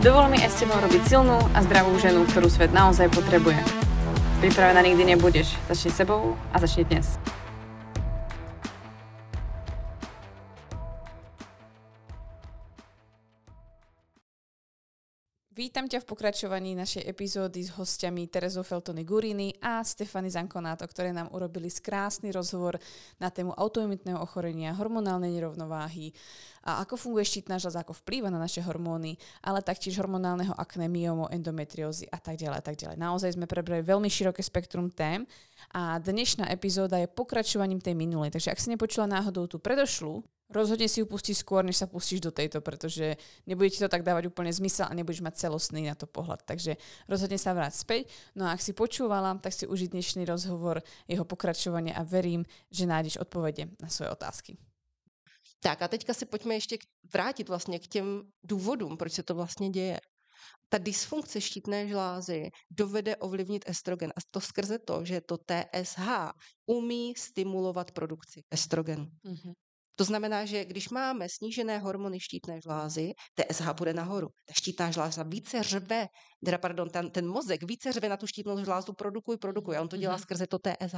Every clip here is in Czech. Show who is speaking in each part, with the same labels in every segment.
Speaker 1: Dovol mi aj s tebou robiť silnú a zdravú ženu, ktorú svet naozaj potrebuje. Pripravená nikdy nebudeš. Začni sebou a začni dnes. Vítam ťa v pokračovaní našej epizódy s hostiami Terezou Feltony Gurini a Stefany Zankonáto, ktoré nám urobili skrásny rozhovor na tému autoimunitného ochorenia, hormonálnej nerovnováhy a ako funguje štítna žľaza, ako vplýva na naše hormóny, ale taktiež hormonálneho akné, myomu, endometriózy a tak ďalej a tak ďalej. Naozaj sme prebrali veľmi široké spektrum tém a dnešná epizóda je pokračovaním tej minulej. Takže ak si nepočula náhodou tú predošlu, rozhodne si ju pustíš skôr, než sa pustíš do tejto, pretože nebude ti to tak dávať úplne zmysel a nebudeš mať celostný na to pohľad. Takže rozhodne sa vráť späť. No a ak si počúvala, tak si užij dnešný rozhovor, jeho pokračovanie a verím, že nájdeš odpovede na svoje otázky.
Speaker 2: Tak a teďka se pojďme ještě vrátit vlastně k těm důvodům, proč se to vlastně děje. Ta dysfunkce štítné žlázy dovede ovlivnit estrogen a to skrze to, že to TSH umí stimulovat produkci estrogenu. Mm-hmm. To znamená, že když máme snížené hormony štítné žlázy, TSH bude nahoru. Ta štítná žláza více řve teda pardon, ten, ten mozek více řve na tu štítnou žlázu, produkuj, produkuj. A on to dělá mm-hmm. skrze to TSH.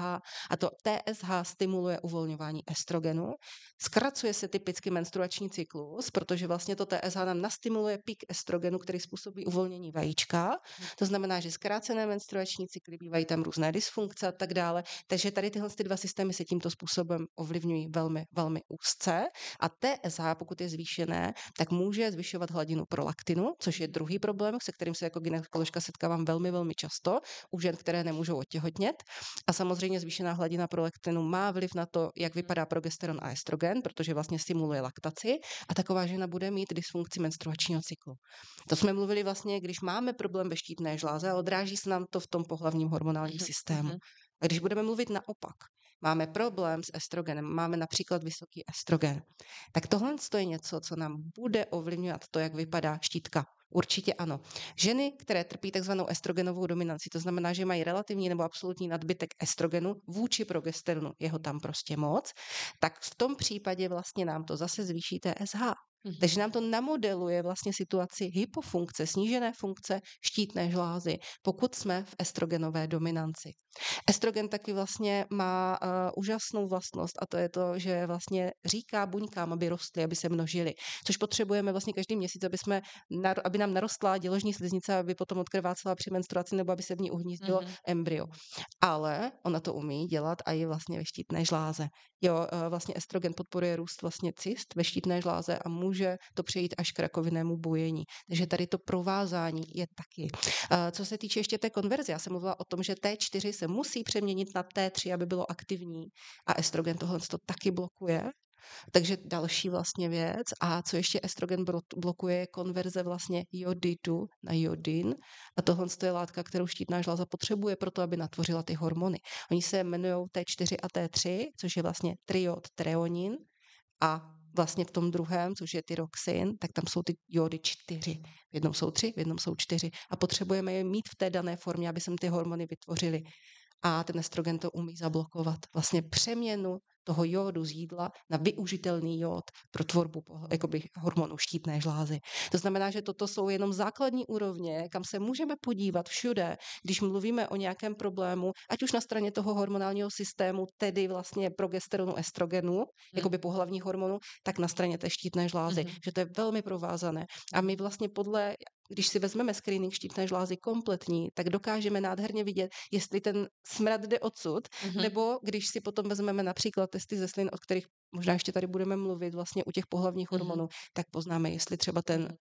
Speaker 2: A to TSH stimuluje uvolňování estrogenu. Zkracuje se typicky menstruační cyklus, protože vlastně to TSH nám nastimuluje pik estrogenu, který způsobí uvolnění vajíčka. Mm-hmm. To znamená, že zkrácené menstruační cykly bývají tam různé dysfunkce a tak dále. Takže tady tyhle ty dva systémy se tímto způsobem ovlivňují velmi, velmi úzce. A TSH, pokud je zvýšené, tak může zvyšovat hladinu prolaktinu, což je druhý problém, se kterým se jako gynekoložka setkávám velmi, velmi často u žen, které nemůžou otěhotnět. A samozřejmě zvýšená hladina prolektinu má vliv na to, jak vypadá progesteron a estrogen, protože vlastně stimuluje laktaci a taková žena bude mít dysfunkci menstruačního cyklu. To jsme mluvili vlastně, když máme problém ve štítné žláze a odráží se nám to v tom pohlavním hormonálním systému. A když budeme mluvit naopak, máme problém s estrogenem, máme například vysoký estrogen, tak tohle je něco, co nám bude ovlivňovat to, jak vypadá štítka Určitě ano. Ženy, které trpí takzvanou estrogenovou dominanci, to znamená, že mají relativní nebo absolutní nadbytek estrogenu vůči progesteronu, jeho tam prostě moc, tak v tom případě vlastně nám to zase zvýší TSH. Mm-hmm. Takže nám to namodeluje vlastně situaci hypofunkce, snížené funkce štítné žlázy, pokud jsme v estrogenové dominanci. Estrogen taky vlastně má uh, úžasnou vlastnost a to je to, že vlastně říká buňkám, aby rostly, aby se množily, což potřebujeme vlastně každý měsíc, aby, jsme, aby nám narostla děložní sliznice, aby potom odkrvácela při menstruaci nebo aby se v ní uhnízdilo mm-hmm. embryo. Ale ona to umí dělat a je vlastně ve štítné žláze. Jo, uh, vlastně estrogen podporuje růst vlastně cyst ve štítné žláze a může může to přejít až k rakovinnému bujení. Takže tady to provázání je taky. Co se týče ještě té konverze, já jsem mluvila o tom, že T4 se musí přeměnit na T3, aby bylo aktivní a estrogen tohle to taky blokuje. Takže další vlastně věc. A co ještě estrogen blokuje, je konverze vlastně jodidu na jodin. A tohle je látka, kterou štítná žláza potřebuje pro to, aby natvořila ty hormony. Oni se jmenují T4 a T3, což je vlastně triod treonin a vlastně v tom druhém, což je tyroxin, tak tam jsou ty jody čtyři. V jednom jsou tři, v jednom jsou čtyři. A potřebujeme je mít v té dané formě, aby se ty hormony vytvořily. A ten estrogen to umí zablokovat. Vlastně přeměnu toho jodu z jídla na využitelný jod pro tvorbu jakoby, hormonu štítné žlázy. To znamená, že toto jsou jenom základní úrovně, kam se můžeme podívat všude, když mluvíme o nějakém problému, ať už na straně toho hormonálního systému, tedy vlastně progesteronu, estrogenu, hmm. jakoby pohlavní hormonu, tak na straně té štítné žlázy, hmm. že to je velmi provázané. A my vlastně podle když si vezmeme screening štítné žlázy kompletní, tak dokážeme nádherně vidět, jestli ten smrad jde odsud, mm-hmm. nebo když si potom vezmeme například testy ze slin, o kterých možná ještě tady budeme mluvit vlastně u těch pohlavních mm-hmm. hormonů, tak poznáme, jestli třeba ten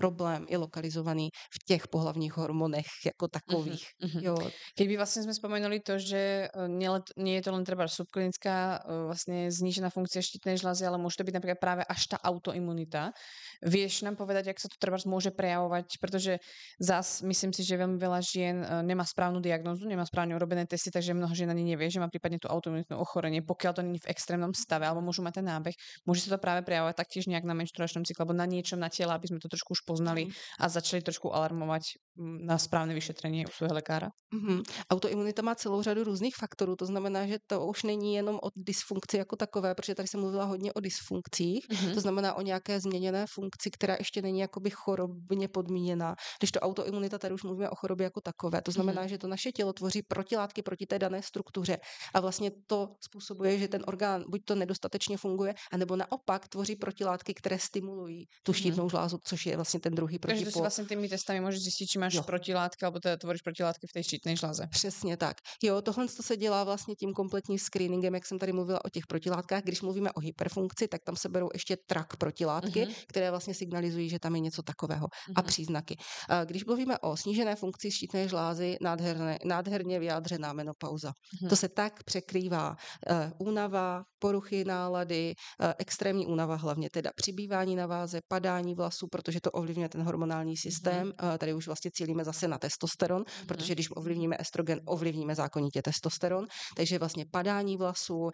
Speaker 2: problém je lokalizovaný v těch pohlavních hormonech jako takových. Uh-huh, Jo.
Speaker 1: Keď by vlastně jsme spomenuli to, že e, nie, nie je to len třeba subklinická e, vlastně znížená funkce štítnej žlázy, ale může to být například právě až ta autoimunita. Vieš nám povedať, jak sa to třeba môže prejavovať, protože zas myslím si, že veľmi veľa žien e, nemá správnu diagnózu, nemá správne urobené testy, takže mnoho žien ani nevie, že má prípadne tú autoimunitné ochorenie, pokiaľ to není v extrémnom stave, alebo môžu mať ten nábeh. Môže sa to práve prejavovať taktiež nejak na menštruačnom cykle, alebo na niečom na tele, aby sme to trošku už poznali a začali trošku alarmovať mm, na správné vyšetření u svého lékaře.
Speaker 2: Mm-hmm. Autoimunita má celou řadu různých faktorů, to znamená, že to už není jenom o dysfunkci jako takové, protože tady jsem mluvila hodně o dysfunkcích, mm-hmm. to znamená o nějaké změněné funkci, která ještě není jakoby chorobně podmíněná. Když to autoimunita, tady už mluvíme o chorobě jako takové, to znamená, mm-hmm. že to naše tělo tvoří protilátky proti té dané struktuře a vlastně to způsobuje, že ten orgán buď to nedostatečně funguje, anebo naopak tvoří protilátky, které stimulují tu štítnou mm-hmm. žlázu, což je vlastně ten druhý protipol.
Speaker 1: Takže si vlastně těmi testami můžeš zjistit, či máš jo. protilátky, alebo teda tvoříš protilátky v té štítné žláze.
Speaker 2: Přesně tak. Jo, tohle to se dělá vlastně tím kompletním screeningem, jak jsem tady mluvila o těch protilátkách. Když mluvíme o hyperfunkci, tak tam se berou ještě trak protilátky, mm-hmm. které vlastně signalizují, že tam je něco takového mm-hmm. a příznaky. Když mluvíme o snížené funkci štítné žlázy, nádherné, nádherně vyjádřená menopauza. Mm-hmm. To se tak překrývá. Uh, únava, poruchy nálady, uh, extrémní únava hlavně, teda přibývání na váze, padání vlasů, protože to ovlivňuje ten hormonální systém. Mm-hmm. Uh, tady už vlastně cílíme zase na testosteron, mm-hmm. protože když ovlivníme estrogen, ovlivníme zákonitě testosteron. Takže vlastně padání vlasů, uh,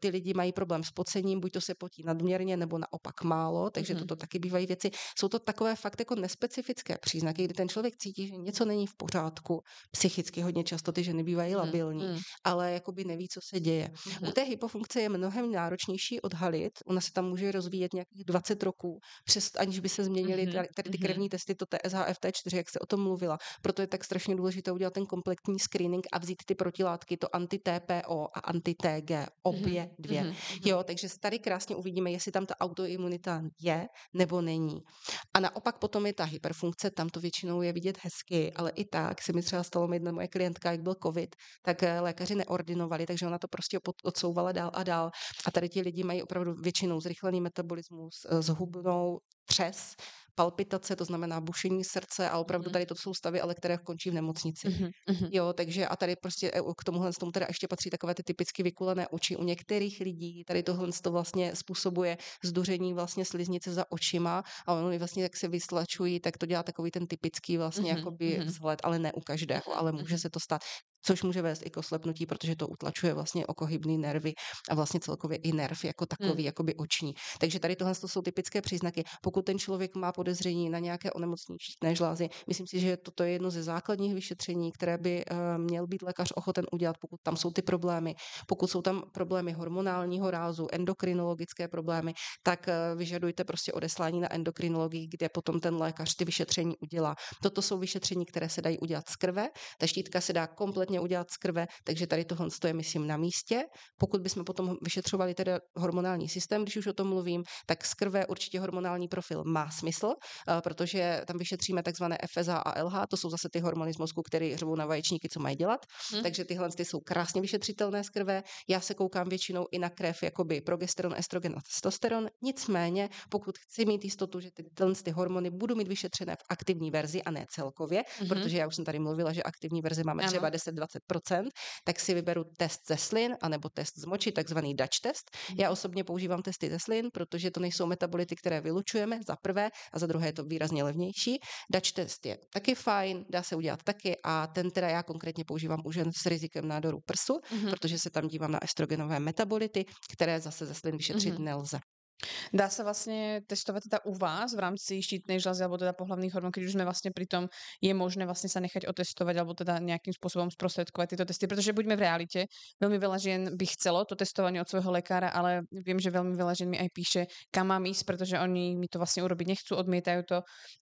Speaker 2: ty lidi mají problém s pocením, buď to se potí nadměrně, nebo naopak málo, takže mm-hmm. toto taky bývají věci. Jsou to takové fakt jako nespecifické příznaky, kdy ten člověk cítí, že něco není v pořádku. Psychicky hodně často ty ženy bývají mm-hmm. labilní, mm-hmm. ale jakoby neví, co se děje. Mm-hmm. U té hypofunkce je mnohem náročnější odhalit. Ona se tam může rozvíjet nějakých 20 roků, přes, aniž by se změnily mm-hmm. Tady ty krevní testy, to TSHF, T4, jak se o tom mluvila. Proto je tak strašně důležité udělat ten kompletní screening a vzít ty protilátky, to anti-TPO a anti-TG, obě mm-hmm. dvě. Jo, takže tady krásně uvidíme, jestli tam ta autoimunita je nebo není. A naopak potom je ta hyperfunkce, tam to většinou je vidět hezky, ale i tak se mi třeba stalo jedna moje klientka, jak byl covid, tak eh, lékaři neordinovali, takže ona to prostě odsouvala dál a dál. A tady ti lidi mají opravdu většinou zrychlený metabolismus, eh, zhubnou třes, palpitace, to znamená bušení srdce a opravdu mhm. tady to jsou stavy, ale které končí v nemocnici. Mm-hmm. Jo, takže a tady prostě e, k tomuhle tomu teda ještě patří takové ty typicky vykulené oči. U některých lidí tady tohle to vlastně způsobuje zduření vlastně sliznice za očima a oni vlastně jak se vyslačují, tak to dělá takový ten typický vlastně mm-hmm. jakoby mm-hmm. vzhled, ale ne u každého, ale může mm-hmm. se to stát což může vést i k oslepnutí, protože to utlačuje vlastně okohybný nervy a vlastně celkově i nerv jako takový, hmm. jakoby oční. Takže tady tohle jsou typické příznaky. Pokud ten člověk má podezření na nějaké onemocnění štítné žlázy, myslím si, že toto je jedno ze základních vyšetření, které by uh, měl být lékař ochoten udělat, pokud tam jsou ty problémy. Pokud jsou tam problémy hormonálního rázu, endokrinologické problémy, tak uh, vyžadujte prostě odeslání na endokrinologii, kde potom ten lékař ty vyšetření udělá. Toto jsou vyšetření, které se dají udělat z krve. Ta štítka se dá kompletně špatně udělat z krve, takže tady tohle je, myslím, na místě. Pokud bychom potom vyšetřovali teda hormonální systém, když už o tom mluvím, tak z krve určitě hormonální profil má smysl, eh, protože tam vyšetříme takzvané FSH a LH, to jsou zase ty hormony z mozku, které řvou na vaječníky, co mají dělat. Hmm. Takže tyhle ty jsou krásně vyšetřitelné z krve. Já se koukám většinou i na krev, jakoby progesteron, estrogen a testosteron. Nicméně, pokud chci mít jistotu, že ty, tyhle ty hormony budu mít vyšetřené v aktivní verzi a ne celkově, hmm. protože já už jsem tady mluvila, že aktivní verzi máme ano. třeba 10 20%, tak si vyberu test ze slin anebo test z moči, takzvaný Dutch test. Mhm. Já osobně používám testy ze slin, protože to nejsou metabolity, které vylučujeme za prvé a za druhé je to výrazně levnější. Dutch test je taky fajn, dá se udělat taky a ten teda já konkrétně používám u žen s rizikem nádoru prsu, mm-hmm. protože se tam dívám na estrogenové metabolity, které zase ze slin vyšetřit mm-hmm. nelze.
Speaker 1: Dá sa vlastne testovať teda u vás v rámci štítnej žľazy alebo teda pohlavných hormón, keď už sme vlastne pri tom, je možné vlastne sa nechať otestovať alebo teda nejakým spôsobom sprostredkovať tieto testy, pretože buďme v realite, veľmi veľa žien by chcelo to testovanie od svojho lekára, ale viem, že veľmi veľa žien mi aj píše, kam mám ísť, pretože oni mi to vlastne urobiť nechcú, odmietajú to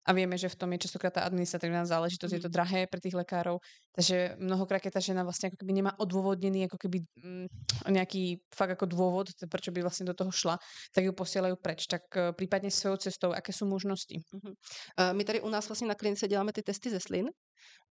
Speaker 1: a vieme, že v tom je častokrát tá administratívna záležitosť, mm. je to mhm. drahé pre tých lekárov, takže mnohokrát, keď tá žena vlastne ako keby nemá odôvodnený ako keby mm, nejaký fakt ako dôvod, prečo by vlastne do toho šla, tak ju posílají preč, tak eh, případně svou cestou, jaké jsou možnosti?
Speaker 2: Uh-huh. My tady u nás vlastně na klinice děláme ty testy ze slin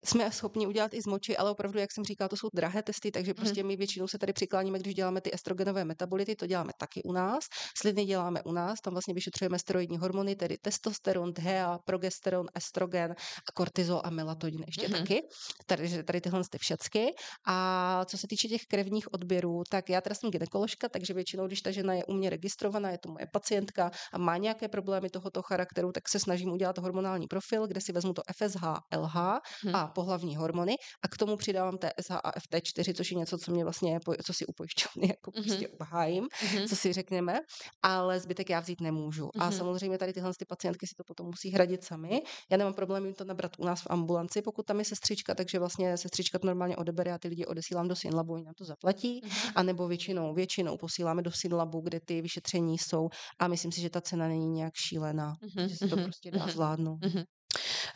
Speaker 2: jsme schopni udělat i z moči, ale opravdu, jak jsem říkala, to jsou drahé testy, takže
Speaker 1: Mhm.
Speaker 2: prostě my většinou se tady přikláníme, když děláme ty estrogenové metabolity, to děláme taky u nás. Sliny děláme u nás, tam vlastně vyšetřujeme steroidní hormony, tedy testosteron, DHA, progesteron, estrogen a kortizol a melatonin ještě
Speaker 1: Mhm.
Speaker 2: taky. Tady, že tady tyhle ty všecky. A co se týče těch krevních odběrů, tak já teda jsem gynekoložka, takže většinou, když ta žena je u mě registrovaná, je to moje pacientka a má nějaké problémy tohoto charakteru, tak se snažím udělat hormonální profil, kde si vezmu to FSH, LH
Speaker 1: Mhm.
Speaker 2: A pohlavní hormony a k tomu přidávám TSH a FT4, což je něco, co mě vlastně, co si u pojišťovny jako
Speaker 1: Mhm.
Speaker 2: prostě obhájím,
Speaker 1: Mhm.
Speaker 2: co si řekneme, ale zbytek já vzít nemůžu. A
Speaker 1: Mhm.
Speaker 2: samozřejmě tady tyhle ty pacientky si to potom musí hradit sami. Já nemám problém jim to nabrat u nás v ambulanci, pokud tam je sestřička, takže vlastně sestřička to normálně odebere a ty lidi odesílám do Synlabu, oni nám to zaplatí,
Speaker 1: Mhm.
Speaker 2: a nebo většinou, většinou posíláme do Synlabu, kde ty vyšetření jsou a myslím si, že ta cena není nějak šílená,
Speaker 1: Mhm.
Speaker 2: že se to
Speaker 1: Mhm.
Speaker 2: prostě dá
Speaker 1: Mhm.
Speaker 2: zvládnout.
Speaker 1: Mhm.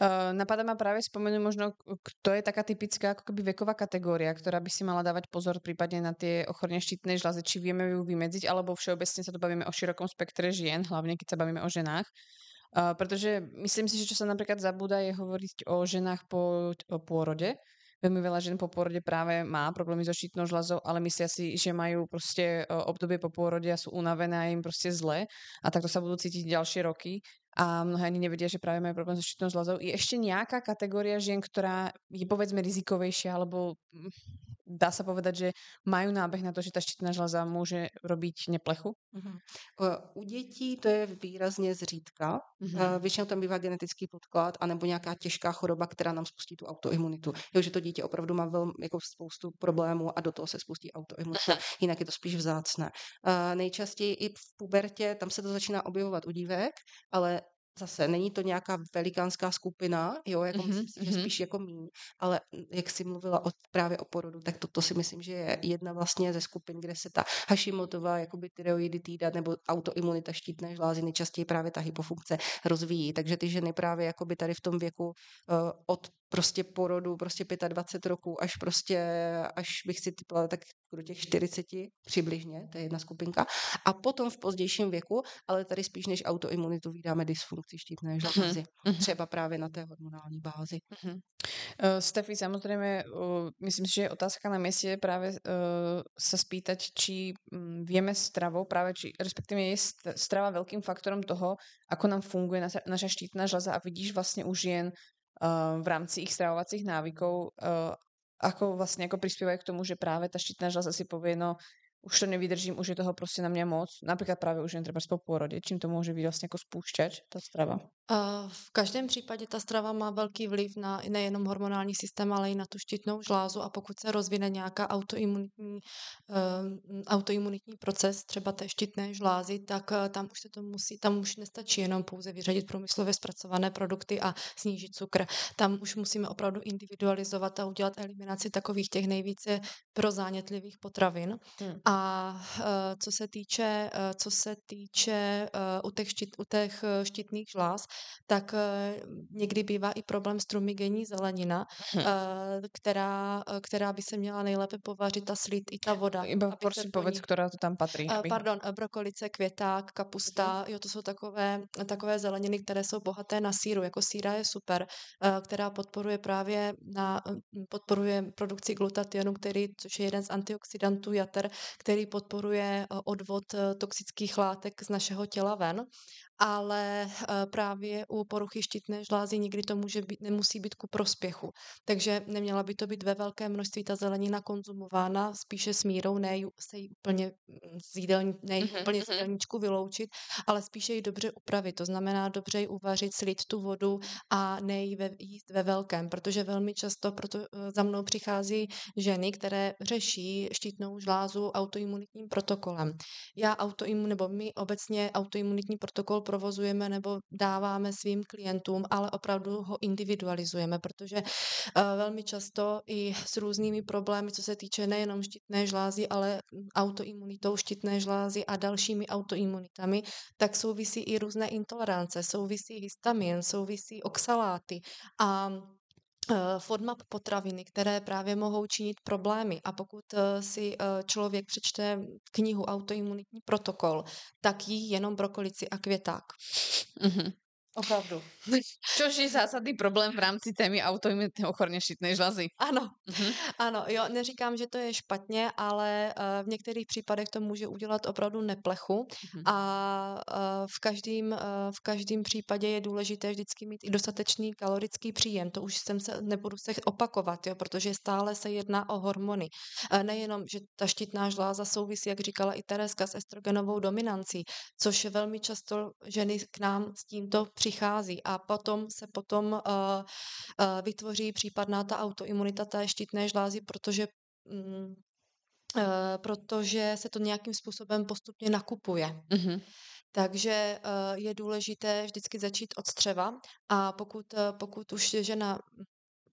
Speaker 1: Uh, napadá ma práve spomenúť možno, kto je taká typická ako keby veková kategória, ktorá by si mala dávať pozor prípadne na tie ochorenia štítnej žľazy, či vieme ju vymedziť, alebo všeobecne sa tu bavíme o širokom spektre žien, hlavne keď sa bavíme o ženách. Uh, pretože myslím si, že čo sa napríklad zabúda je hovoriť o ženách po o pôrode. Veľmi veľa žien po pôrode práve má problémy so štítnou žľazou, ale myslia si, že majú proste uh, obdobie po pôrode a sú unavené a im proste zle a takto sa budú cítiť ďalšie roky a mnohé ani nevedia, že práve majú problém so štítnou žľazou. Je ešte nejaká kategória žien, ktorá je povedzme rizikovejšia, alebo mm, dá sa povedať, že majú nábeh na to, že tá štítna žľaza môže robiť neplechu?
Speaker 2: Eh, U dětí to je výrazně zřídka. Eh, Většinou tam bývá genetický podklad anebo nějaká těžká choroba, která nám spustí tu autoimunitu. Jo, že to dítě opravdu má velmi, jako spoustu problémů a do toho se spustí autoimunita. Jinak je to spíš vzácné. Eh, Nejčastěji i v pubertě, tam se to začíná objevovat u dívek, ale zase není to nějaká velikánská skupina, jo, jako
Speaker 1: Mhm,
Speaker 2: myslím si, že
Speaker 1: mhm.
Speaker 2: spíš jako míň, ale jak jsi mluvila o, právě o porodu, tak toto si myslím, že je jedna vlastně ze skupin, kde se ta Hashimotová jakoby tyroiditída nebo autoimunita štítné žlázy, nejčastěji právě ta hypofunkce rozvíjí. Takže ty ženy právě jakoby tady v tom věku uh, od prostě porodu, prostě 25 roků, až prostě, až bych si typla tak do těch 40 přibližně, to je jedna skupinka. A potom v pozdějším věku, ale tady spíš než autoimunitu vydáme dysfunkci štítné žlázy.
Speaker 1: mhm.
Speaker 2: Třeba právě na té hormonální bázi.
Speaker 1: Uh, Stefi, samozrejme, uh, myslím si, že je otázka na mieste práve uh, sa spýtať, či um, vieme stravou práve, či respektíve je st- strava veľkým faktorom toho, ako nám funguje naša, naša štítna žľaza a vidíš vlastne u žien uh, v rámci ich stravovacích návykov, ako vlastne ako prispievajú k tomu, že práve tá štítna žľaza si povie, no už to nevydržím, už je toho prostě na mě moc. Například právě už jen třeba po pôrode, čím to může být vlastně jako spúšťač, ta strava.
Speaker 3: A v každém případě ta strava má velký vliv na nejenom hormonální systém, ale i na tu štítnou žlázu a pokud se rozvine nějaká autoimunitní, um, autoimunitní proces třeba té štítné žlázy, tak uh, tam už se to musí, tam už nestačí jenom pouze vyřadit průmyslově zpracované produkty a snížit cukr. Tam už musíme opravdu individualizovat a udělat eliminaci takových těch nejvíce prozánětlivých potravin.
Speaker 1: Hmm.
Speaker 3: A uh, co se týče, uh, co se týče uh, u těch, štit, u těch štítných žláz, tak někdy bývá i problém s trumigenní zelenina,
Speaker 1: Hm.
Speaker 3: která, která by se měla nejlépe povařit a slít i ta voda.
Speaker 1: Iba
Speaker 3: aby
Speaker 1: prosím
Speaker 3: po
Speaker 1: povedz,
Speaker 3: ní-
Speaker 1: která to tam patří. Abych-
Speaker 3: pardon, brokolice, květák, kapusta, jo, to jsou takové, takové zeleniny, které jsou bohaté na síru. Jako síra je super, která podporuje právě na, podporuje produkci glutationu, který, což je jeden z antioxidantů jater, který podporuje uh, odvod uh, toxických látek z našeho těla ven. Ale uh, právě u poruchy štítné žlázy nikdy to může být, nemusí být ku prospěchu. Takže neměla by to být ve velkém množství ta zelenina konzumována, spíše s mírou, ne se jí úplně mm, z jídelní, ne jí úplně z jídelníčku vyloučit, ale spíše ji dobře upravit. To znamená dobře ji uvařit, slít tu vodu a ne ji ve, jíst ve velkém, protože velmi často proto eh, za mnou přichází ženy, které řeší štítnou žlázu autoimunitním protokolem. Já autoimun, nebo my obecně autoimunitní protokol provozujeme nebo dáváme svým klientům, ale opravdu ho individualizujeme, protože eh, velmi často i s různými problémy, co se týče nejenom štítné žlázy, ale autoimunitou štítné žlázy a dalšími autoimunitami, tak souvisí i různé intolerance, souvisí histamin, souvisí oxaláty a FODMAP potraviny, které právě mohou činit problémy. A pokud eh, si eh, člověk přečte knihu Autoimunitní protokol, tak jí jenom brokolici a květák.
Speaker 1: Mhm.
Speaker 3: Opravdu.
Speaker 1: Což je zásadný problém v rámci témy autoimunitního ochorně štítnej žlazy.
Speaker 3: Ano, mm-hmm. ano, jo, neříkám, že to je špatně, ale uh, v některých případech to může udělat opravdu neplechu mm-hmm. a uh, v každém uh, v každém případě je důležité vždycky mít i dostatečný kalorický příjem. To už jsem se, nebudu se opakovat, jo, protože stále se jedná o hormony. Uh, nejenom, že ta štítná žláza souvisí, jak říkala i Tereska, s estrogenovou dominancí, což velmi často ženy k nám s tímto přichází a potom se potom uh, uh, vytvoří případná ta autoimunita té štítné žlázy, protože um, uh, protože se to nějakým způsobem postupně nakupuje. Mm-hmm. Takže uh, je důležité vždycky začít od střeva a pokud, uh, pokud už žena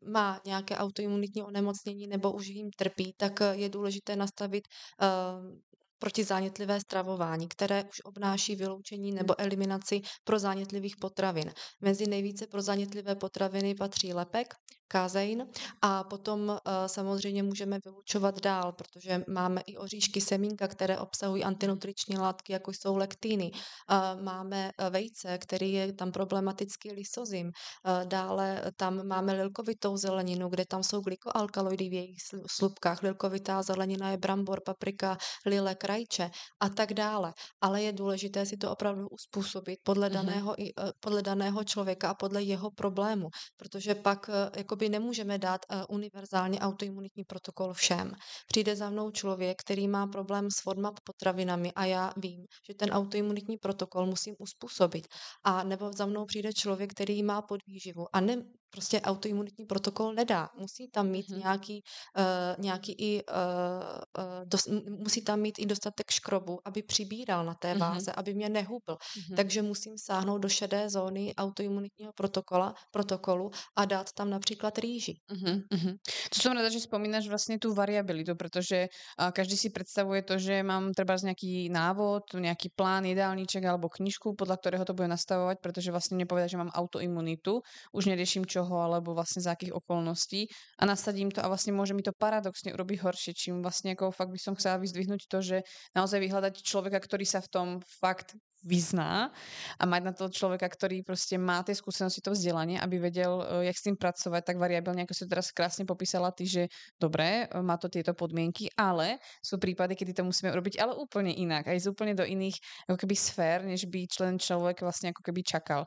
Speaker 3: má nějaké autoimunitní onemocnění nebo už jim trpí, tak je důležité nastavit uh, protizánětlivé stravování, které už obnáší vyloučení nebo eliminaci prozánětlivých potravin. Mezi nejvíce prozánětlivé potraviny patří lepek, kazein a potom uh, samozřejmě můžeme vylučovat dál, protože máme i oříšky semínka, které obsahují antinutriční látky, jako jsou lektíny. Uh, máme eh, vejce, který je tam problematický lysozim. Uh, dále tam máme lilkovitou zeleninu, kde tam jsou glykoalkaloidy v jejich slupkách. Lilkovitá zelenina je brambor, paprika, lile, krajče a tak dále. Ale je důležité si to opravdu uspůsobit podle, mm-hmm. daného, podle daného člověka a podle jeho problému, protože pak jako jakoby nemůžeme dát uh, univerzálně autoimunitní protokol všem. Přijde za mnou člověk, který má problém s FODMAP potravinami a já vím, že ten autoimunitní protokol musím uspůsobit. A nebo za mnou přijde člověk, který má podvýživu a ne, prostě autoimunitní protokol nedá. Musí tam mít hmm. nějaký, uh, nějaký i, uh, dos, musí tam mít i dostatek škrobu, aby přibíral na té váze, hmm. aby mě nehubl. Hmm. Takže musím sáhnout do šedé zóny autoimunitního protokola, protokolu a dát tam například rýži.
Speaker 1: Mm-hmm. To jsem ráda, že vzpomínáš vlastně tu variabilitu, protože uh, každý si představuje to, že mám třeba nějaký návod, nějaký plán, jedálníček alebo knižku, podle kterého to bude nastavovat, protože vlastně mě povedá, že mám autoimunitu, už nerieším, čo čoho alebo vlastne za akých okolností a nasadím to a vlastne môže mi to paradoxne urobiť horšie, čím vlastne ako fakt by som chcela vyzdvihnúť to, že naozaj vyhľadať človeka, ktorý sa v tom fakt vyzná a mať na to človeka, ktorý prostě má tie skúsenosti, to vzdelanie, aby vedel, eh, jak s tým pracovať, tak variabilně, ako si to teraz krásne popísala ty, že dobré, eh, má to tieto podmienky, ale sú prípady, kedy to musíme urobiť ale úplne inak, aj z úplne do iných ako keby sfér, než by člen človek vlastne ako keby čakal.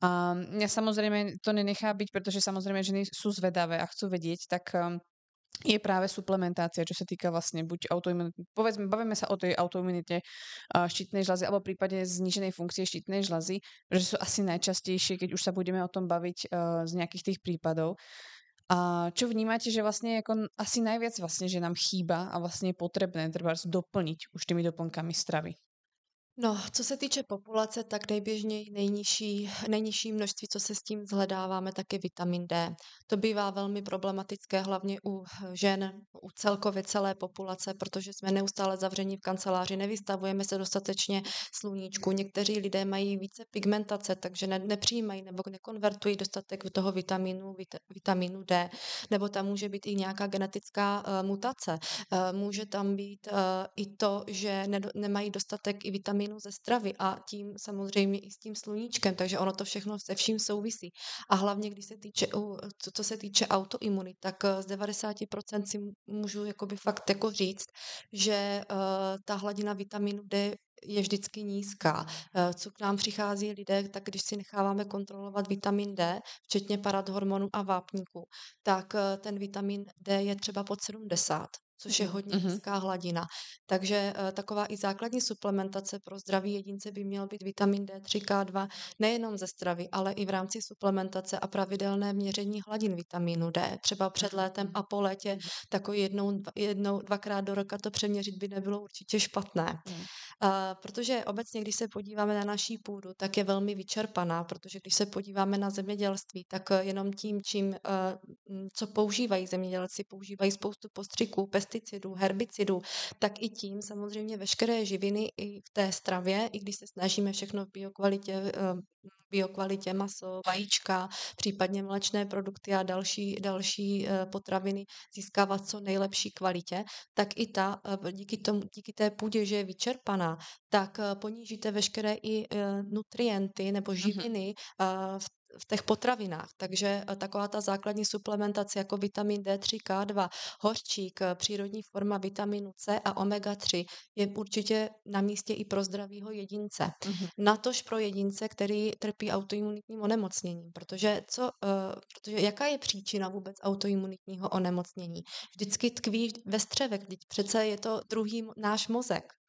Speaker 1: A mňa samozrejme to nenechá byť, pretože samozrejme ženy sú zvedavé a chcú vedieť, tak um, je práve suplementácia, čo sa týka vlastne buď autoimunity, povedzme, bavíme sa o tej autoimunite štítnej žlazy alebo v prípade zníženej funkcie štítnej žlazy, že sú asi najčastejšie, keď už sa budeme o tom baviť uh, z nejakých tých prípadov. A čo vnímáte, že vlastně jako asi najviac vlastně, že nám chýba a vlastně je potrebné treba doplniť už tými doplnkami stravy?
Speaker 3: No, co se týče populace, tak nejběžněji nejnižší, nejnižší množství, co se s tím zhledáváme, tak je vitamin D. To bývá velmi problematické, hlavně u žen, u celkově celé populace, protože jsme neustále zavření v kanceláři, nevystavujeme se dostatečně sluníčku. Někteří lidé mají více pigmentace, takže ne, nepřijímají nebo nekonvertují dostatek toho vitaminu, vit, vitaminu D. Nebo tam může být i nějaká genetická uh, mutace. Uh, může tam být uh, i to, že ne, nemají dostatek i vitaminu vitamínu ze stravy a tím samozřejmě i s tím sluníčkem, takže ono to všechno se vším souvisí. A hlavně, když se týče, co, co se týče autoimunit, tak eh, z 90% si můžu jakoby fakt jako říct, že uh, ta hladina vitamínu D je vždycky nízká. Eh, co k nám přichází lidé, tak když si necháváme kontrolovat vitamin D, včetně paradhormonu a vápníku, tak ten vitamin D je třeba pod 70 což je mhm, hodně mm-hmm. nízká hladina. Takže uh, taková i základní suplementace pro zdraví jedince by měl být vitamin D3, K2, nejenom ze stravy, ale i v rámci suplementace a pravidelné měření hladin vitamínu D. Třeba před létem a po létě takový jednou, jednou, dvakrát do roka to přeměřit by nebylo určitě špatné. Mm. Uh, protože obecně, když se podíváme na naší půdu, tak je velmi vyčerpaná, protože když se podíváme na zemědělství, tak jenom tím, čím, co používají zemědělci, používají spoustu postřiků, pest pesticidů, herbicidů, tak i tím samozřejmě veškeré živiny i v té stravě, i když se snažíme všechno v biokvalitě eh, biokvalitě maso, vajíčka, případně mlečné produkty a další, další eh, potraviny získávat co nejlepší kvalitě, tak i ta eh, díky, tomu, díky té půdě, že je vyčerpaná, tak ponížíte veškeré i nutrienty nebo živiny v v těch potravinách. Takže eh, taková ta základní suplementace jako vitamin D3, K2, hořčík, eh, přírodní forma vitaminu C a omega-3 je určitě na místě i pro zdravého jedince. Mm-hmm. Natož pro jedince, který trpí autoimunitním onemocněním. Protože, co, uh, protože jaká je příčina vůbec autoimunitního onemocnění? Vždycky tkví ve střevech, přece je to druhý náš mozek.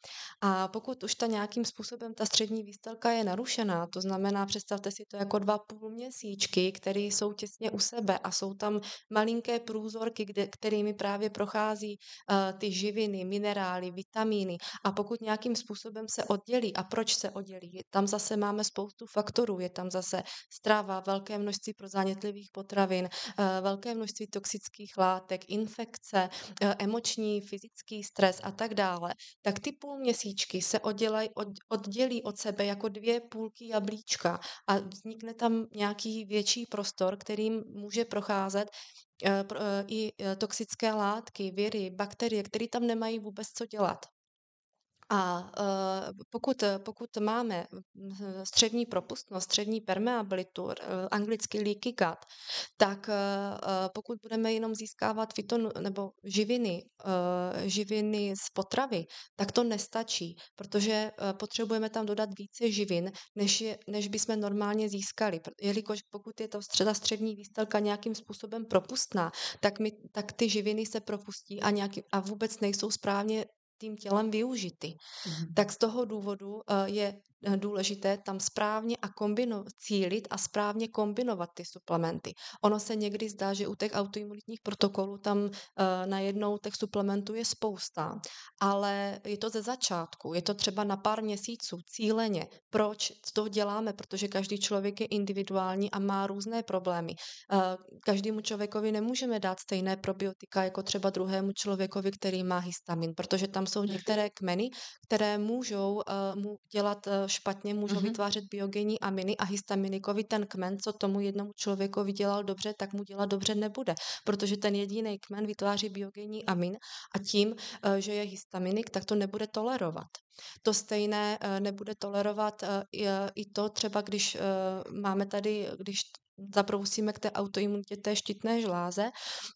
Speaker 3: A pokud už ta nějakým způsobem ta střední výstelka je narušená, to znamená, představte si to jako dva půlměsíčky, které jsou těsně u sebe a jsou tam malinké průzorky, kde, kterými právě prochází uh, ty živiny, minerály, vitamíny. A pokud nějakým způsobem se oddělí, a proč se oddělí? Tam zase máme spoustu faktorů, je tam zase strava, velké množství prozánětlivých potravin, uh, velké množství toxických látek, infekce, uh, emoční, fyzický stres a tak dále, tak ty půlměsíčky se oddělaj, od, oddělí od sebe jako dvě půlky jablíčka a vznikne tam nějaký větší prostor, kterým může procházet uh, uh, i uh, toxické látky, viry, bakterie, které tam nemají vůbec co dělat. A uh, pokud, pokud máme hm, střední propustnost, střední permeabilitu, anglicky leaky gut, tak pokud budeme jenom získávat fiton, nebo živiny, živiny z potravy, tak to nestačí, protože potřebujeme tam dodat více živin, než, je, než bychom normálně získali. Jelikož pokud je to středa střední výstelka nějakým způsobem propustná, tak, my, tak ty živiny se propustí a, nějaký, a vůbec nejsou správně tím tělem využity. Mm-hmm. Tak z toho důvodu uh, je Eh, důležité tam správně a kombino, cílit a správně kombinovat ty suplementy. Ono se někdy zdá, že u těch autoimunitních protokolů tam uh, najednou těch suplementů je spousta, ale je to ze začátku, je to třeba na pár měsíců, cíleně. Proč to děláme? Protože každý člověk je individuální a má různé problémy. Uh, každému člověkovi nemůžeme dát stejné probiotika jako třeba druhému člověkovi, který má histamin, protože tam jsou mhm. některé kmeny, které můžou uh, mu dělat špatně, můžou mm-hmm. vytvářet biogenní aminy a histaminikovi ten kmen, co tomu jednomu člověku dělal dobře, tak mu dělat dobře nebude, protože ten jediný kmen vytváří biogenní amin a tím, eh, že je histaminik, tak to nebude tolerovat. To stejné eh, nebude tolerovat eh, i to třeba, když máme tady, když zabrousíme k té autoimunitě té štítné žláze,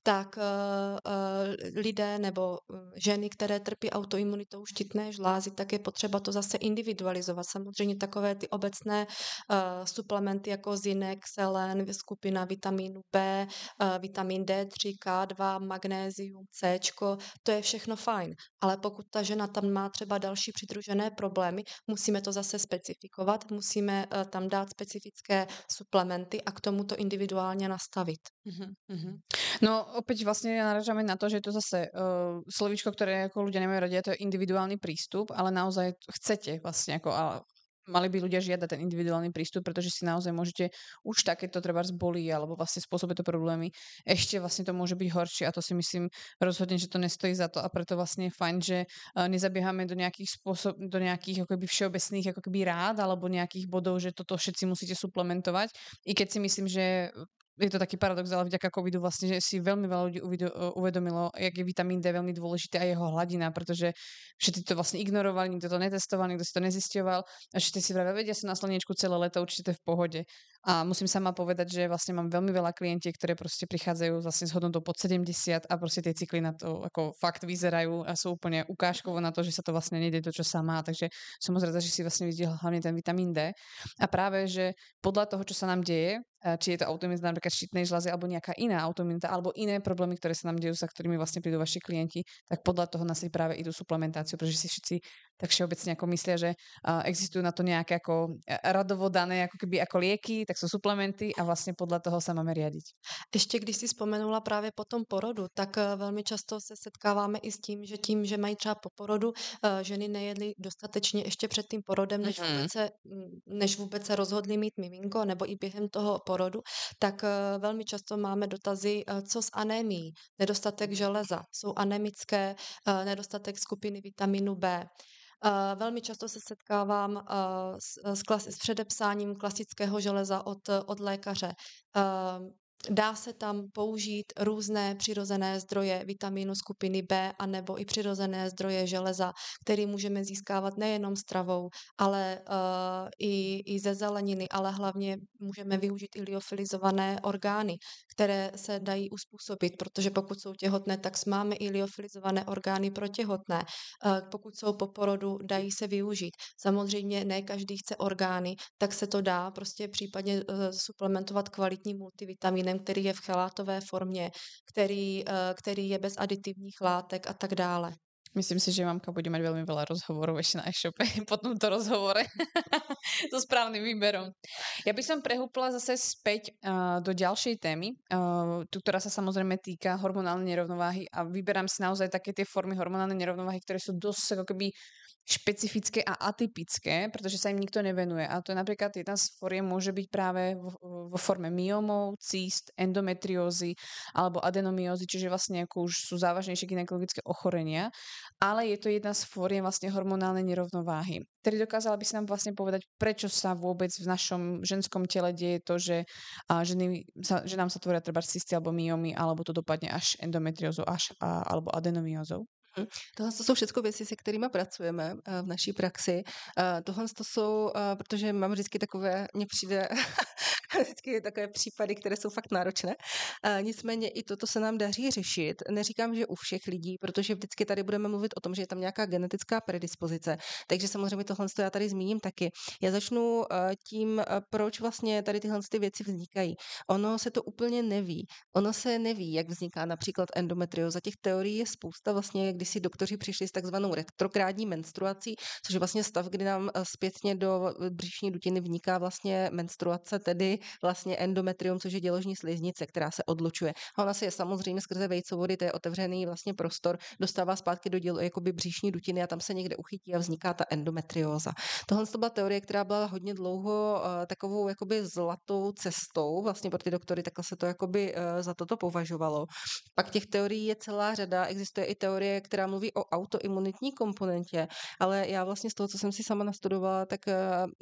Speaker 3: tak uh, uh, lidé nebo ženy, které trpí autoimunitou štítné žlázy, tak je potřeba to zase individualizovat. Samozřejmě takové ty obecné suplementy jako zinek, selen, skupina vitamínu B, vitamin D3, K2, magnézium, C, to je všechno fajn. Ale pokud ta žena tam má třeba další přidružené problémy, musíme to zase specifikovat, musíme tam dát specifické suplementy a k tomu tomu to individuálně nastavit.
Speaker 1: No opäť vlastne naražame na to, že je to zase uh, slovíčko, ktoré ako ľudia nemajú radi, to je individuálny prístup, ale naozaj chcete vlastne ako, ale mali by ľudia žiadať ten individuálny prístup, pretože si naozaj môžete už takéto treba zbolí alebo vlastne spôsobuje to problémy. Ešte vlastne to môže byť horšie a to si myslím rozhodne, že to nestojí za to a preto vlastne je fajn, že nezabiehame do nejakých spôsob, do nejakých akoby všeobecných ako keby rád alebo nejakých bodov, že toto všetci musíte suplementovať. I keď si myslím, že je to taký paradox, ale vďaka covidu vlastne, že si veľmi veľa ľudí uvedomilo, jak je vitamín D veľmi dôležitý a jeho hladina, pretože všetci to vlastne ignorovali, nikto to netestoval, nikto si to nezisťoval a všetci si vravia, vedia sa na slnečku celé leto, určite to je v pohode. A musím sama povedať, že vlastne mám veľmi veľa klientiek, ktoré proste prichádzajú vlastne s hodnotou pod 70 a proste tie cykly na to ako fakt vyzerajú a sú úplne ukážkovo na to, že sa to vlastne nejde to, čo sa má. Takže som moc rada, že si vlastne videl hlavne ten vitamín D. A práve, že podľa toho, čo sa nám deje, či je to autoimunita napríklad štítnej žľazy alebo nejaká iná autoimunita alebo iné problémy, ktoré sa nám dejú, sa ktorými vlastne prídu vaši klienti, tak podľa toho nás práve idú suplementáciu, pretože si všetci tak všeobecne ako myslia, že existujú na to nejaké ako e, radovo dané ako keby ako lieky, tak jsou suplementy a vlastně podle toho se máme riadiť.
Speaker 3: Ještě když si vzpomenula právě po tom porodu, tak e, velmi často se setkáváme i s tím, že tím, že mají třeba po porodu e, ženy nejedly dostatečně ještě před tím porodem, než, mm-hmm. vůbec se, než vůbec se rozhodly mít miminko, nebo i během toho porodu, tak velmi často máme dotazy, co s anémií, nedostatek železa, jsou anemické, nedostatek skupiny vitamínu B. Uh, velmi často se setkávám uh, s, s, předepsáním klasického železa od, od lékaře. Dá se tam použít různé přirozené zdroje vitamínu skupiny B a nebo i přirozené zdroje železa, který můžeme získávat nejenom stravou, ale uh, i, i ze zeleniny, ale hlavně můžeme využít i liofilizované orgány, které se dají uspůsobit, protože pokud jsou těhotné, tak máme i liofilizované orgány pro těhotné. Uh, pokud jsou po porodu, dají se využít. Samozřejmě ne každý chce orgány, tak se to dá prostě případně uh, suplementovat kvalitním multivitaminem vínem, který je v chelátové formě, který, eh, který je bez aditivních látek a tak dále.
Speaker 1: Myslím si, že mamka bude mať veľmi veľa rozhovorov ešte na e-shope po tomto rozhovore so správnym výberom. Ja by som prehúpla zase späť uh, do ďalšej témy, uh, tu, ktorá sa samozrejme týka hormonálnej nerovnováhy a vyberám si naozaj také tie formy hormonálnej nerovnováhy, ktoré sú dosť ako keby špecifické a atypické, pretože sa im nikto nevenuje. A to je napríklad jedna z foriem môže byť práve vo, vo forme myomov, cyst, endometriózy alebo adenomiózy, čiže vlastne ako už sú závažnejšie gynekologické ochorenia, ale je to jedna z foriem vlastne hormonálnej nerovnováhy. Tedy dokázala by si nám vlastne povedať, prečo sa vôbec v našom ženskom tele deje to, že a, ženy, sa, že nám sa tvoria treba cysty alebo myomy, alebo to dopadne až endometriózou až, a, alebo adenomiózou?
Speaker 2: Hm. Tohle to jsou všechno věci, se kterými pracujeme eh, v naší praxi. Eh, tohle to jsou, eh, protože mám vždycky takové, mně přijde vždycky takové případy, které jsou fakt náročné. Nicméně i toto se nám daří řešit. Neříkám, že u všech lidí, protože vždycky tady budeme mluvit o tom, že je tam nějaká genetická predispozice. Takže samozřejmě tohle já tady zmíním taky. Já začnu tím, proč vlastně tady tyhle ty věci vznikají. Ono se to úplně neví. Ono se neví, jak vzniká například endometrioza. Těch teorií je spousta vlastně, kdy si doktoři přišli s takzvanou retrográdní menstruací, což je vlastně stav, kdy nám eh, zpětně do eh, břišní dutiny vniká vlastně menstruace, tedy vlastně endometrium, což je děložní sliznice, která se odlučuje. A ona se je samozřejmě skrze vejcovody, to je otevřený vlastně prostor, dostává zpátky do dělo, jakoby břišní dutiny a tam se někde uchytí a vzniká ta endometrióza. Tohle to byla teorie, která byla hodně dlouho uh, takovou jakoby zlatou cestou vlastně pro ty doktory, takhle se to jakoby uh, za toto považovalo. Pak těch teorií je celá řada, existuje i teorie, která která mluví o autoimunitní komponentě, ale já vlastně z toho, co jsem si sama nastudovala, tak eh,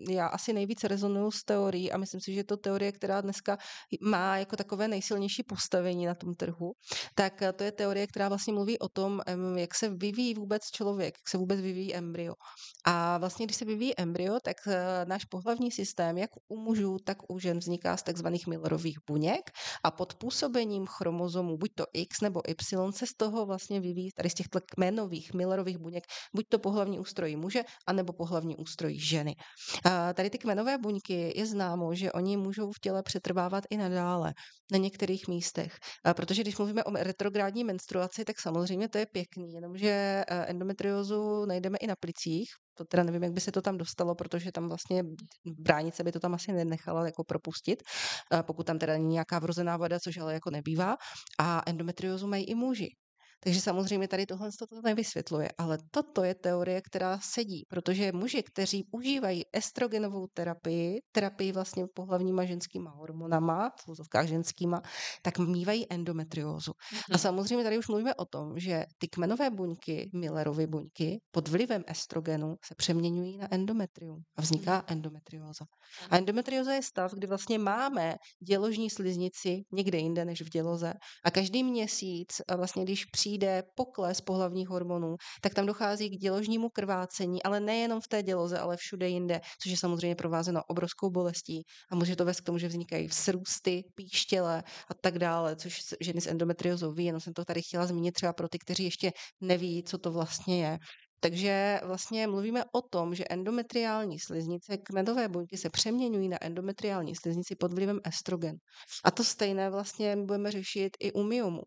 Speaker 2: já asi nejvíce rezonuju s teorií a myslím si, že to teorie, která dneska má jako takové nejsilnější postavení na tom trhu, tak eh, to je teorie, která vlastně mluví o tom, jak se vyvíjí vůbec člověk, jak se vůbec vyvíjí embryo. A vlastně, když se vyvíjí embryo, tak eh, náš pohlavní systém, jak u mužů, tak u žen, vzniká z takzvaných Millerových buněk a pod působením chromozomů, buď to X nebo Y, se z toho vlastně vyvíjí tady z těchto kmenových Millerových buněk, buď to pohlavní ústrojí muže, anebo pohlavní ústrojí ženy. A tady ty kmenové buňky je známo, že oni můžou v těle přetrvávat i nadále na některých místech. Protože když mluvíme o retrográdní menstruaci, tak samozřejmě to je pěkný, jenomže e, endometriózu najdeme i na plicích, to teda nevím, jak by se to tam dostalo, protože tam vlastně bránice by to tam asi nenechala jako propustit, pokud tam teda není nějaká vrozená voda, což ale jako nebývá. A endometriózu mají i muži. Takže samozřejmě tady tohle to nevysvětluje, ale toto je teorie, která sedí, protože muži, kteří užívají estrogenovou terapii, terapii vlastně pohlavníma ženskýma hormonama, v úzovkách ženskýma, tak mývají endometriózu. Mm-hmm. A samozřejmě tady už mluvíme o tom, že ty kmenové buňky, Millerovy buňky, pod vlivem estrogenu se přeměňují na endometrium a vzniká mm-hmm. endometrióza. A endometrióza je stav, kdy vlastně máme děložní sliznici někde jinde než v děloze a každý měsíc, vlastně když přijde přijde pokles pohlavních hormonů, tak tam dochází k děložnímu krvácení, ale nejenom v té děloze, ale všude jinde, což je samozřejmě provázeno obrovskou bolestí a může to vést k tomu, že vznikají srůsty, píštěle a tak dále, což ženy s endometriozou ví, jenom jsem to tady chtěla zmínit třeba pro ty, kteří ještě neví, co to vlastně je. Takže vlastně mluvíme o tom, že endometriální sliznice, kmenové buňky se přeměňují na endometriální sliznici pod vlivem estrogen. A to stejné vlastně budeme řešit i u myomu.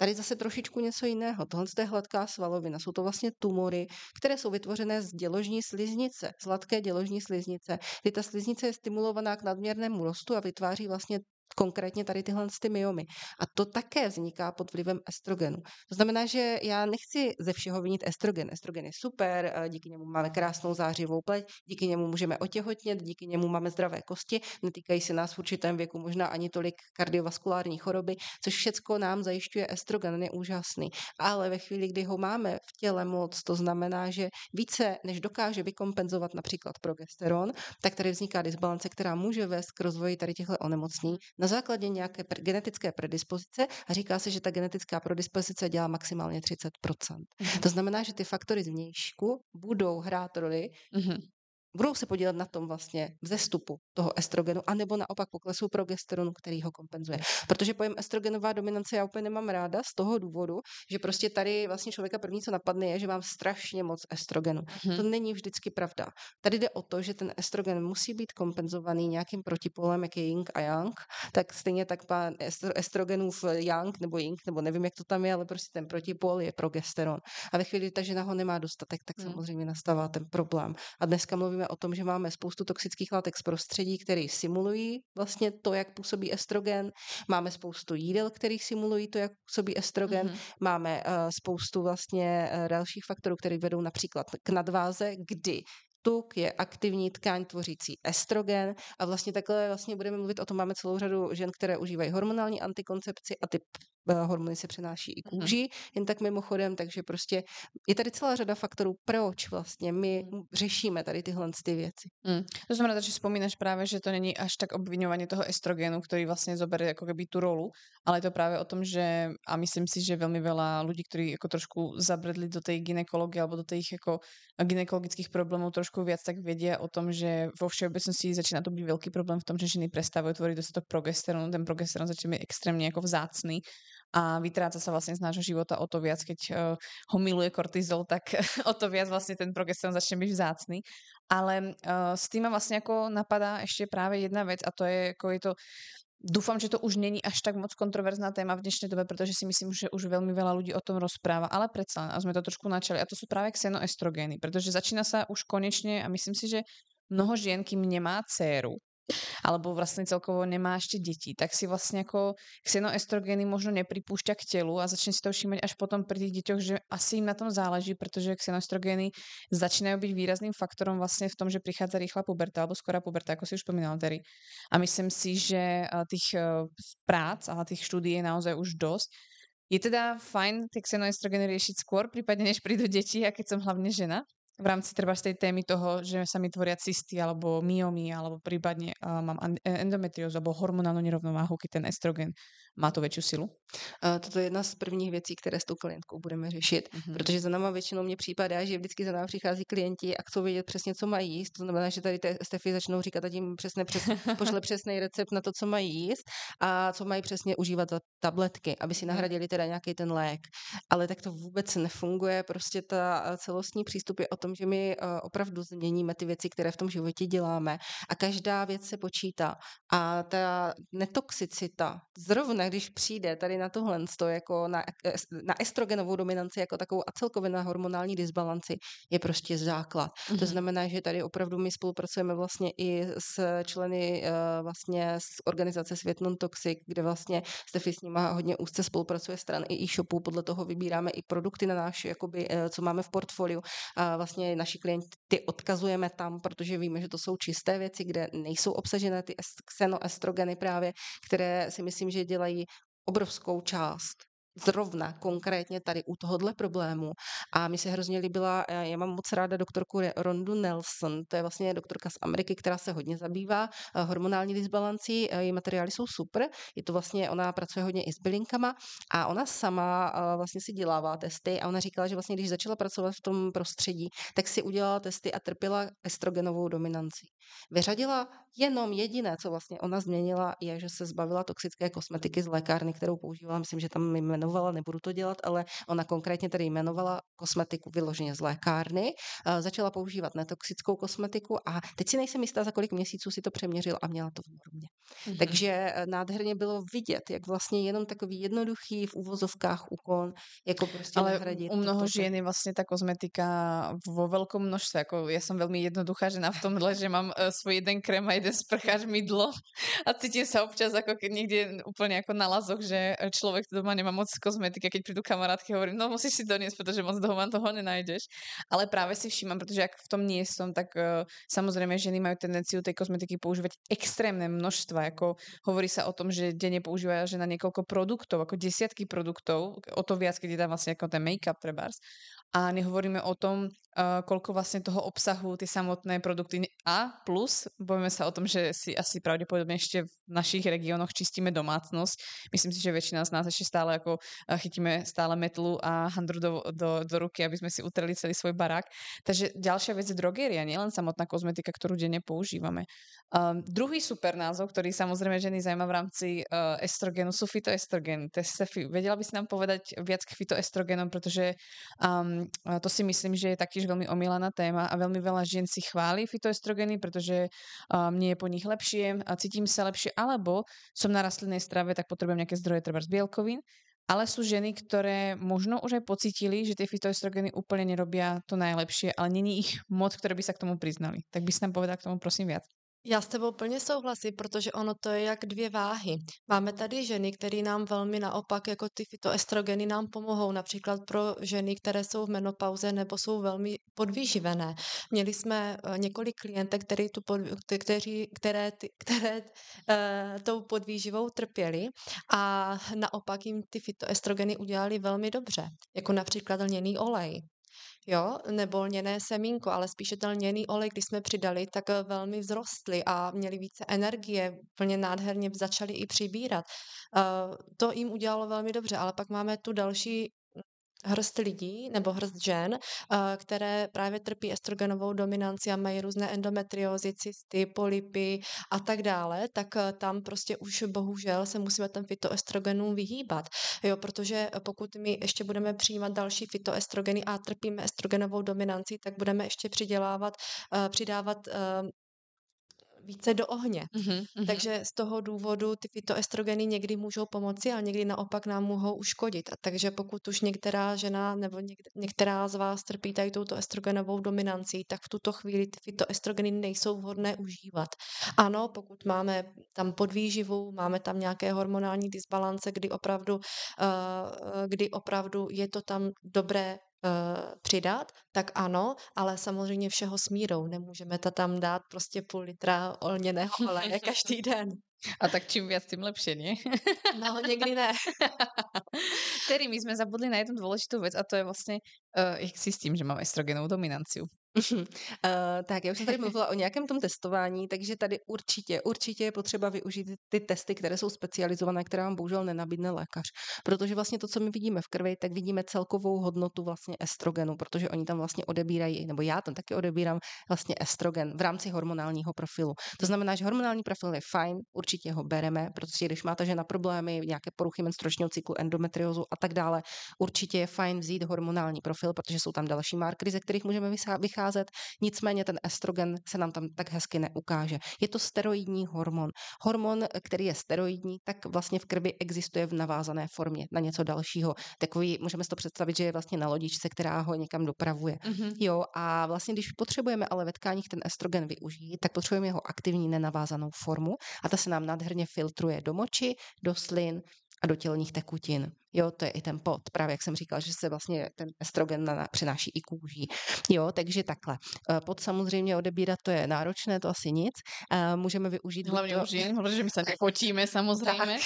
Speaker 2: Tady zase trošičku něco jiného. Tohle je hladká svalovina. Jsou to vlastně tumory, které jsou vytvořené z děložní sliznice, z hladké děložní sliznice, kdy ta sliznice je stimulovaná k nadměrnému rostu a vytváří vlastně konkrétně tady tyhle ty myomy. A to také vzniká pod vlivem estrogenu. To znamená, že já nechci ze všeho vinit estrogen. Estrogen je super, eh, díky němu máme krásnou zářivou pleť, díky němu můžeme otěhotnět, díky němu máme zdravé kosti, netýkají se nás v určitém věku možná ani tolik kardiovaskulární choroby, což všecko nám zajišťuje estrogen, je úžasný. Ale ve chvíli, kdy ho máme v těle moc, to znamená, že více než dokáže vykompenzovat například progesteron, tak tady vzniká disbalance, která může vést k rozvoji tady těchto onemocnění na základě nějaké genetické predispozice a říká se, že ta genetická predispozice dělá maximálně 30%. Mm-hmm. To znamená, že ty faktory zvnějšku budou hrát roli mm-hmm budou se podílet na tom vlastně vzestupu toho estrogenu, anebo naopak poklesu progesteronu, který ho kompenzuje. Protože pojem estrogenová dominance já úplně nemám ráda z toho důvodu, že prostě tady vlastně člověka první, co napadne, je, že mám strašně moc estrogenu. Hmm. To není vždycky pravda. Tady jde o to, že ten estrogen musí být kompenzovaný nějakým protipolem, jak je yin a yang, tak stejně tak má estrogenův yang nebo yin, nebo nevím, jak to tam je, ale prostě ten protipol je progesteron. A ve chvíli, kdy ta žena ho nemá dostatek, tak hmm. samozřejmě nastává ten problém. A dneska mluvím mluvíme o tom, že máme spoustu toxických látek z prostředí, které simulují vlastně to, jak působí estrogen. Máme spoustu jídel, které simulují to, jak působí estrogen. Mm-hmm. Máme uh, spoustu vlastně uh, dalších faktorů, které vedou například k nadváze, kdy tuk je aktivní tkáň tvořící estrogen a vlastně takhle vlastně budeme mluvit o tom, máme celou řadu žen, které užívají hormonální antikoncepci a ty hormony se přenáší i kůži, mm-hmm. jen tak mimochodem, takže prostě je tady celá řada faktorů, proč vlastně my mm. řešíme tady tyhle ty věci.
Speaker 1: Mm. To znamená, že vzpomínáš právě, že to není až tak obvinování toho estrogenu, který vlastně zobere jako keby tu rolu, ale je to právě o tom, že a myslím si, že velmi veľa lidí, kteří jako trošku zabredli do té ginekologie alebo do těch jako ginekologických problémů trošku víc, tak vědí o tom, že vo všeobecnosti začíná to být velký problém v tom, že ženy prestávají tvořit dostatok progesteronu, ten progesteron začne být extrémně jako vzácný a vytráca sa vlastne z nášho života o to viac, keď uh, ho miluje kortizol, tak o to viac vlastne ten progesteron začne byť vzácný. Ale uh, s tým vlastne ako napadá ešte práve jedna vec a to je, ako je to Dúfam, že to už není až tak moc kontroverzná téma v dnešnej dobe, protože si myslím, že už veľmi veľa ľudí o tom rozpráva, ale predsa len, a sme to trošku načali, a to sú práve xenoestrogény, pretože začína sa už konečne, a myslím si, že mnoho žien, kým nemá dceru, alebo vlastne celkovo nemá ešte deti, tak si vlastne ako xenoestrogeny možno nepripúšťa k telu a začne si to všímať až potom pri tých deťoch, že asi im na tom záleží, pretože xenoestrogeny začínajú byť výrazným faktorom vlastne v tom, že prichádza rýchla puberta alebo skorá puberta, ako si už spomínal, Terry. A myslím si, že tých prác a tých štúdí je naozaj už dosť. Je teda fajn tie xenoestrogeny riešiť skôr, prípadne než prídu deti, a keď som hlavne žena? V rámci treba z tej témy toho, že sa mi tvoria cysty alebo myomy, alebo prípadne uh, mám endometriózu alebo hormonálnu nerovnováhu, keď ten estrogen má to větší silu?
Speaker 2: Uh, toto je jedna z prvních věcí, které s tou klientkou budeme řešit, uh-huh. protože za náma většinou mě připadá, že vždycky za náma přichází klienti a chcou vědět přesně, co mají jíst. To znamená, že tady ty Stefy začnou říkat a tím přesně přes, pošle přesný recept na to, co mají jíst a co mají přesně užívat za tabletky, aby si mhm. nahradili teda nějaký ten lék. Ale tak to vůbec nefunguje. Prostě ta eh, celostní přístup je o tom, že my uh, opravdu změníme ty věci, které v tom životě děláme a každá věc se počítá. A ta netoxicita, zrovna když přijde tady na tohle, jako na, na estrogenovou dominanci jako takovou a celkově na hormonální disbalanci, je prostě základ. Mm-hmm. To mhm. znamená, že tady opravdu my spolupracujeme vlastně i s členy uh, vlastně z organizace Svět Non-Toxic, kde vlastně Stefy s nima hodně úzce spolupracuje stran i e-shopů, podle toho vybíráme i produkty na náš, jakoby, co máme v portfoliu a vlastně naši klienty odkazujeme tam, protože víme, že to jsou čisté věci, kde nejsou obsažené ty xenoestrogeny právě, které si myslím, že dělají obrovskou část zrovna konkrétně tady u tohohle problému. A mi se hrozně líbila, eh, já mám moc ráda doktorku Rondu Nelson, to je vlastně doktorka z Ameriky, která se hodně zabývá eh, hormonální disbalancí, eh, její materiály jsou super, je to vlastně, ona pracuje hodně i s bylinkama a ona sama vlastně si dělává testy a ona říkala, že vlastně když začala pracovat v tom prostředí, tak si udělala testy a trpěla estrogenovou dominancí. Vyřadila jenom jediné, co vlastně ona změnila, je, že se zbavila toxické kosmetiky z lékárny, kterou používala, myslím, že tam jmenovala, nebudu to dělat, ale ona konkrétně tady jmenovala kosmetiku vyloženě z lékárny, uh, začala používat netoxickou kosmetiku a teď si nejsem jistá, za kolik měsíců si to přeměřil a měla to v normě. Mm-hmm. Takže eh, nádherně bylo vidět, jak vlastně jenom takový jednoduchý v úvozovkách úkon, jako prostě
Speaker 1: Ale u mnoho žien je vlastně ta kozmetika vo veľkom množstve. Jako ja som veľmi jednoduchá žena v tomhle, že mám uh, svoj jeden krém a jeden sprcháč mydlo a cítim sa občas ako keď niekde úplne ako na lazoch, že človek doma nemá moc kozmetiky keď prídu kamarátky, hovorím, no musíš si doniesť, pretože moc doma toho nenájdeš. Ale práve si všímam, protože ak v tom nie som, tak uh, samozrejme ženy majú tendenciu tej kozmetiky používať extrémne množstva. Ako hovorí sa o tom, že denne používa žena niekoľko produktov, ako desiatky produktov, o to viac, keď je tam vlastne ako ten make-up trebárs a nehovoríme o tom, uh, koľko vlastne toho obsahu ty samotné produkty a plus, bojíme sa o tom, že si asi pravdepodobne ešte v našich regiónoch čistíme domácnosť. Myslím si, že väčšina z nás ešte stále ako uh, chytíme stále metlu a handru do, do, do ruky, aby sme si utreli celý svoj barák. Takže ďalšia vec je drogéria, nielen samotná kozmetika, ktorú denne používame. Um, druhý super názov, ktorý samozrejme ženy zaujíma v rámci uh, estrogenu, sú fitoestrogeny. Vedela by si nám povedať viac k fitoestrogenom, pretože um, to si myslím, že je taktiež veľmi omielaná téma a veľmi veľa žien si chváli fitoestrogeny, pretože um, nie je po nich lepšie, a cítim sa lepšie, alebo som na rastlinnej strave, tak potrebujem nejaké zdroje treba z bielkovín. Ale sú ženy, ktoré možno už aj pocítili, že tie fitoestrogeny úplne nerobia to najlepšie, ale není ich moc, ktoré by sa k tomu priznali. Tak by si nám povedal k tomu prosím viac.
Speaker 3: Já s tebou plně souhlasím, protože ono to je jak dvě váhy. Máme tady ženy, které nám velmi naopak, jako ty fitoestrogeny nám pomohou, například pro ženy, které jsou v menopauze nebo jsou velmi podvýživené. Měli jsme eh, několik klientek, který tu pod, kteří, které, které uh, tou podvýživou trpěli a naopak jim ty fitoestrogeny udělali velmi dobře, jako například lněný olej jo, nebo lněné semínko, ale spíše ten lněný olej, když jsme přidali, tak eh, velmi vzrostly a měli více energie, plně nádherně začali i přibírat. Uh, to jim udělalo velmi dobře, ale pak máme tu další hrst lidí nebo hrst žen, eh, které právě trpí estrogenovou dominanci a mají různé endometriózy, cysty, polipy a tak dále, tak eh, tam prostě už bohužel se musíme ten fitoestrogenům vyhýbat, jo, protože pokud my ještě budeme přijímat další fitoestrogeny a trpíme estrogenovou dominanci, tak budeme ještě přidělávat, eh, přidávat více do ohně. Mm-hmm, Takže z toho důvodu ty fitoestrogeny někdy můžou pomoci a někdy naopak nám mohou uškodit. A takže pokud už některá žena nebo některá z vás trpí tady touto estrogenovou dominancí, tak v tuto chvíli ty fitoestrogeny nejsou vhodné užívat. Ano, pokud máme tam podvýživu, máme tam nějaké hormonální disbalance, kdy opravdu, uh, kdy opravdu je to tam dobré přidat, tak ano, ale samozřejmě všeho s mírou. Nemůžeme to tam dát prostě půl litra olněného oleje každý den.
Speaker 1: A tak čím viac, tým lepšie, nie?
Speaker 3: No, někdy ne.
Speaker 1: Terry, my sme zabudli na jednu dôležitú vec a to je vlastne, uh, jak si s tím, že mám estrogenovou dominanciu.
Speaker 2: Uh, tak já už jsem tady mluvila o nějakém tom testování, takže tady určitě, určitě je potřeba využít ty testy, které jsou specializované, které vám bohužel nenabídne lékař. Protože vlastně to, co my vidíme v krvi, tak vidíme celkovou hodnotu vlastně estrogenu, protože oni tam vlastně odebírají, nebo já tam taky odebírám vlastně estrogen v rámci hormonálního profilu. To znamená, že hormonální profil je fajn, určitě ho bereme, protože když máte žena problémy, nějaké poruchy menstruačního cyklu, endometriózu a tak dále, určitě je fajn vzít hormonální profil, protože jsou tam další markery, ze kterých můžeme vycházet vycházet, nicméně ten estrogen se nám tam tak hezky neukáže. Je to steroidní hormon. Hormon, který je steroidní, tak vlastně v krvi existuje v navázané formě na něco dalšího. Takový, můžeme si to představit, že je vlastně na lodičce, která ho někam dopravuje. Mm-hmm. Jo, a vlastně, když potřebujeme ale ve tkáních ten estrogen využít, tak potřebujeme jeho aktivní nenavázanou formu a ta se nám nádherně filtruje do moči, do slin, a do tělních tekutin. Jo, to je i ten pot, právě jak jsem říkala, že se vlastně ten estrogen na, přináší i kůží. Jo, takže takhle. Eh, pot samozřejmě odebírat to je náročné, to asi nic. A můžeme využít...
Speaker 1: Hlavně to... už jen, protože my se nepotíme samozřejmě.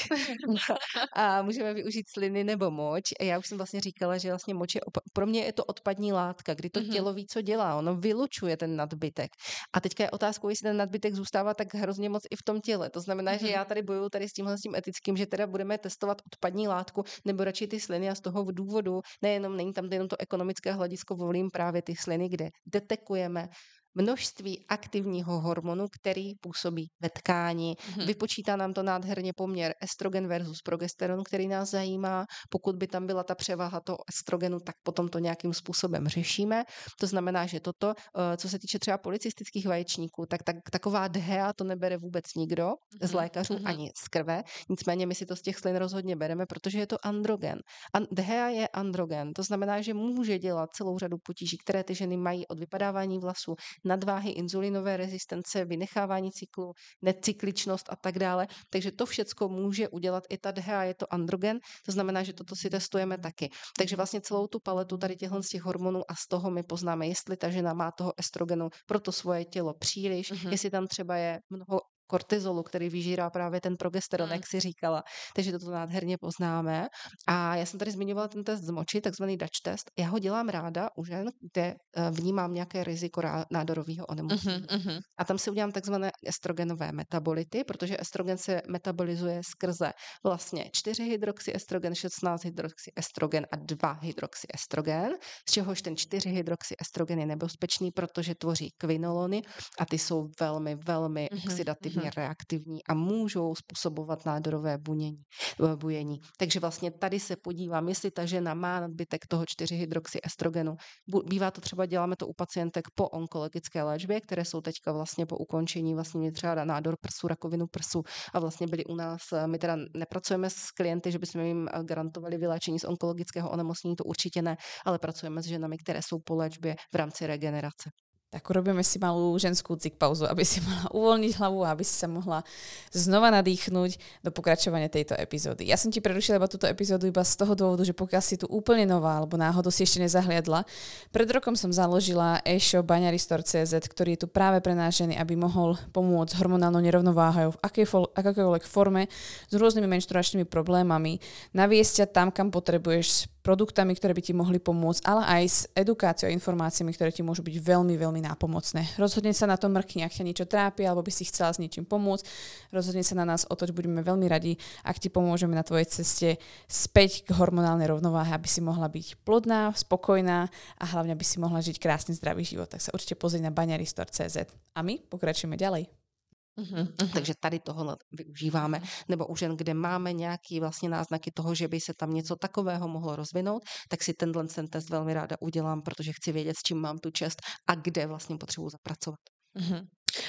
Speaker 2: a můžeme využít sliny nebo moč. Já už jsem vlastně říkala, že vlastně moč je, op- pro mě je to odpadní látka, kdy to mm-hmm. tělo ví, co dělá. Ono vylučuje ten nadbytek. A teďka je otázkou, jestli ten nadbytek zůstává tak hrozně moc i v tom těle. To znamená, mm-hmm. že já tady bojuju tady s tímhle s tím etickým, že teda budeme testovat odpadní látku, nebo radši ty sliny a z toho důvodu nejenom není tam jenom to ekonomické hledisko, volím právě ty sliny, kde detekujeme množství aktivního hormonu, který působí ve tkání. Mm-hmm. Vypočítá nám to nádherně poměr estrogen versus progesteron, který nás zajímá. Pokud by tam byla ta převaha toho estrogenu, tak potom to nějakým způsobem řešíme. To znamená, že toto, eh, co se týče třeba policistických vaječníků, tak, tak taková DHA to nebere vůbec nikdo mm-hmm. z mhm, lékařů mm-hmm. ani z krve. Nicméně my si to z těch slin rozhodně bereme, protože je to androgen. An- DHA je androgen, to znamená, že může dělat celou řadu potíží, které ty ženy mají od vypadávání vlasů, nadváhy, inzulinové rezistence, vynechávání cyklu, necykličnost a tak dále. Takže to všecko může udělat i ta DHA, je to androgen, to znamená, že toto si testujeme taky. Takže vlastně celou tu paletu tady těchto z těch hormonů a z toho my poznáme, jestli ta žena má toho estrogenu pro to svoje tělo příliš, mm-hmm. jestli tam třeba je mnoho kortizolu, který vyžírá právě ten progesteron, mm. jak si říkala. Takže toto nádherně poznáme. A já jsem tady zmiňovala ten test z moči, takzvaný Dutch test. Já ho dělám ráda u žen, kde eh, vnímám nějaké riziko nádorového onemocnění. Mm-hmm. A tam si udělám takzvané estrogenové metabolity, protože estrogen se metabolizuje skrze vlastně 4 hydroxyestrogen, 16 hydroxyestrogen a 2 hydroxyestrogen, z čehož ten 4 hydroxyestrogen je nebezpečný, protože tvoří kvinolony a ty jsou velmi, velmi mm-hmm. oxidativní mm-hmm. reaktivní a můžou způsobovat nádorové bunění, eh, bujení. Takže vlastně tady se podívám, jestli ta žena má nadbytek toho 4-hydroxyestrogenu. Bývá to třeba, děláme to u pacientek po onkologické léčbě, které jsou teďka vlastně po ukončení vlastně třeba nádor prsu, rakovinu prsu a vlastně byli u nás, eh, my teda nepracujeme s klienty, že bychom jim eh, garantovali vyléčení z onkologického onemocnění, to určitě ne, ale pracujeme s ženami, které jsou po léčbě v rámci regenerace
Speaker 1: tak urobíme si malú ženskú cik pauzu, aby si mohla uvoľniť hlavu a aby si sa mohla znova nadýchnuť do pokračovania tejto epizódy. Ja som ti prerušila iba túto epizódu iba z toho dôvodu, že pokiaľ si tu úplne nová alebo náhodou si ešte nezahliadla, pred rokom som založila e-shop baňaristor.cz, ktorý je tu práve pre nás ženy, aby mohol pomôcť hormonálnou nerovnováhou v akékoľvek forme s rôznymi menštruačnými problémami, naviesť tam, kam potrebuješ produktami, ktoré by ti mohli pomôcť, ale aj s edukáciou a informáciami, ktoré ti môžu byť veľmi, veľmi nápomocné. Rozhodne sa na to mrkni, ak ťa niečo trápi, alebo by si chcela s niečím pomôcť. Rozhodne sa na nás otoč, budeme veľmi radi, ak ti pomôžeme na tvojej ceste späť k hormonálnej rovnováhe, aby si mohla byť plodná, spokojná a hlavne aby si mohla žiť krásny, zdravý život. Tak sa určite pozri na baňaristor.cz. A my pokračujeme ďalej.
Speaker 2: Uhum. Takže tady toho využíváme. Nebo u žen, kde máme nějaký vlastně náznaky toho, že by se tam něco takového mohlo rozvinout, tak si tenhle ten test velmi ráda udělám, protože chci vědět, s čím mám tu čest a kde vlastně potřebuji zapracovat.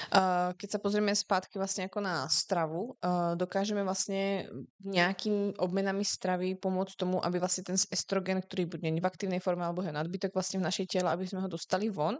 Speaker 1: Uh, keď sa pozrieme zpátky vlastně jako na stravu, uh, dokážeme vlastně nějakým obmenami stravy pomoct tomu, aby vlastně ten estrogen, který bude v aktivní formě alebo je nadbytek vlastně v našej těle, aby jsme ho dostali von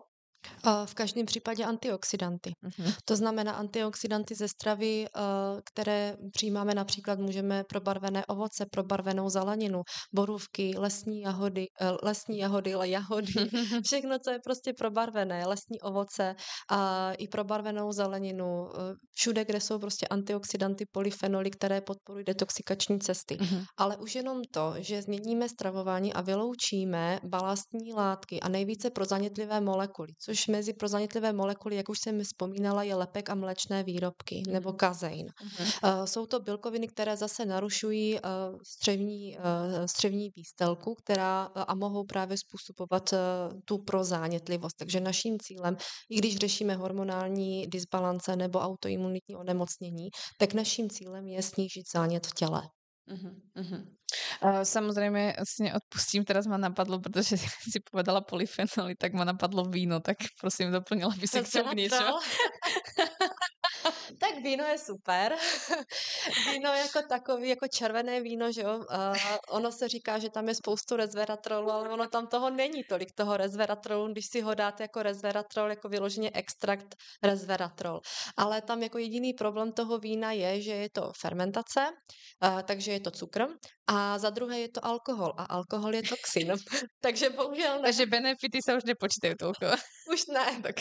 Speaker 3: v každém případě antioxidanty. Mm-hmm. To znamená antioxidanty ze stravy, eh, které přijímáme například, můžeme probarvené ovoce, probarvenou zeleninu, borůvky, lesní jahody, eh, lesní jahody, jahody, všechno, co je prostě probarvené, lesní ovoce a i probarvenou zeleninu, eh, všude, kde jsou prostě antioxidanty, polyfenoly, které podporují detoxikační cesty. Mm-hmm. Ale už jenom to, že změníme stravování a vyloučíme balastní látky a nejvíce prozanětlivé molekuly, což což mezi prozanitlivé molekuly, jak už jsem vzpomínala, je lepek a mlečné výrobky nebo kazein. Mm. Uh, jsou to bílkoviny, které zase narušují uh, střevní, uh, střevní výstelku která, uh, a mohou právě způsobovat uh, tu prozánětlivost. Takže naším cílem, i když řešíme hormonální disbalance nebo autoimunitní onemocnění, tak naším cílem je snížit zánět v těle. Uh-huh,
Speaker 1: uh-huh. Uh, samozrejme si neodpustím, teraz ma napadlo, protože si povedala polyfenoly, tak ma napadlo víno, tak prosím doplnila by si k tomu niečo.
Speaker 3: tak víno je super. víno jako takový, jako červené víno, že jo. Uh, ono se říká, že tam je spoustu resveratrolu, ale ono tam toho není tolik toho resveratrolu, když si ho dáte jako resveratrol, jako vyloženě extrakt resveratrol. Ale tam jako jediný problém toho vína je, že je to fermentace, uh, takže je to cukr a za druhé je to alkohol a alkohol je toxin. takže bohužel
Speaker 1: ne. Takže benefity se už nepočítají tolko.
Speaker 3: už ne.
Speaker 1: Tak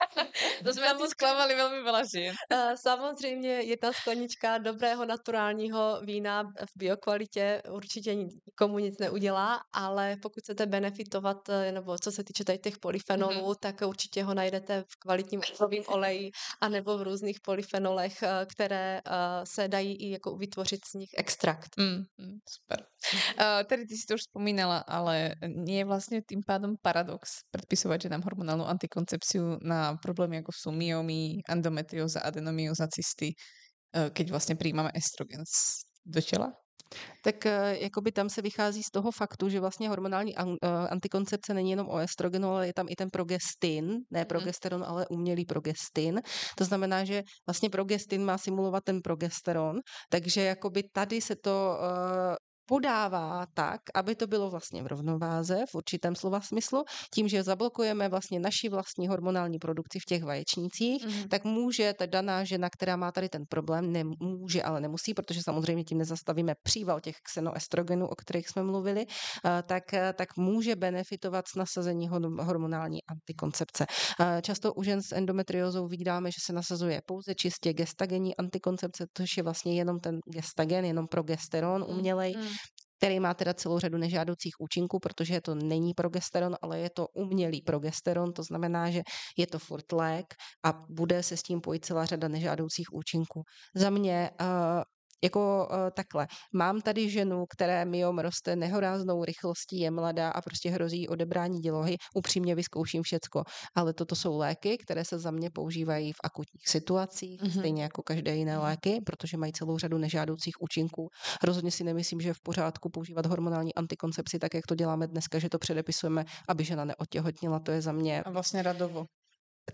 Speaker 1: to jsme tu zklamali velmi veľa žien.
Speaker 3: Samozřejmě jedna sklenička dobrého naturálního vína v biokvalitě určitě nikomu nic neudělá, ale pokud chcete benefitovat, eh, nebo co se týče tady těch polyfenolů, mm-hmm. tak určitě ho najdete v kvalitním ořovém oleji anebo v různých polyfenolech, eh, které eh, se dají i jako vytvořit z nich extrakt.
Speaker 1: Mm, mm, super. Uh, tady ty si to už vzpomínala, ale nie je vlastně tím pádem paradox předpisovat, že nám hormonálnu antikoncepciu na a problémy jako sú myomy, endometrióza, adenomyoza, cysty, eh, keď vlastně přijímáme estrogen do těla?
Speaker 2: Tak eh, jakoby tam se vychází z toho faktu, že vlastně hormonální eh, antikoncepce není jenom o estrogenu, ale je tam i ten progestin, ne mhm. progesteron, ale umělý progestin. To znamená, že vlastně progestin má simulovat ten progesteron, takže jakoby tady se to podává tak, aby to bylo vlastně v rovnováze v určitém slova smyslu, tím, že zablokujeme vlastně naši vlastní hormonální produkci v těch vaječnících, mm-hmm. tak může ta daná žena, která má tady ten problém, nemůže, ale nemusí, protože samozřejmě tím nezastavíme příval těch xenoestrogenů, o kterých jsme mluvili, tak, tak může benefitovat z nasazení hormonální antikoncepce. Často u žen s endometriózou vidíme, že se nasazuje pouze čistě gestagenní antikoncepce, což je vlastně jenom ten gestagen, jenom progesteron mm, umělej, mm který má teda celou řadu nežádoucích účinků, protože to není progesteron, ale je to umělý progesteron, to znamená, že je to furt lék a bude se s tím pojít celá řada nežádoucích účinků. Za mě uh, jako uh, takhle. Mám tady ženu, které myom roste nehoráznou rychlostí, je mladá a prostě hrozí odebrání dělohy. Upřímně vyzkouším všecko. Ale toto jsou léky, které se za mě používají v akutních situacích, mm-hmm. stejně jako každé jiné léky, protože mají celou řadu nežádoucích účinků. Rozhodně si nemyslím, že je v pořádku používat hormonální antikoncepci, tak jak to děláme dneska, že to předepisujeme, aby žena neotěhotnila. To je za mě.
Speaker 1: A vlastně radovo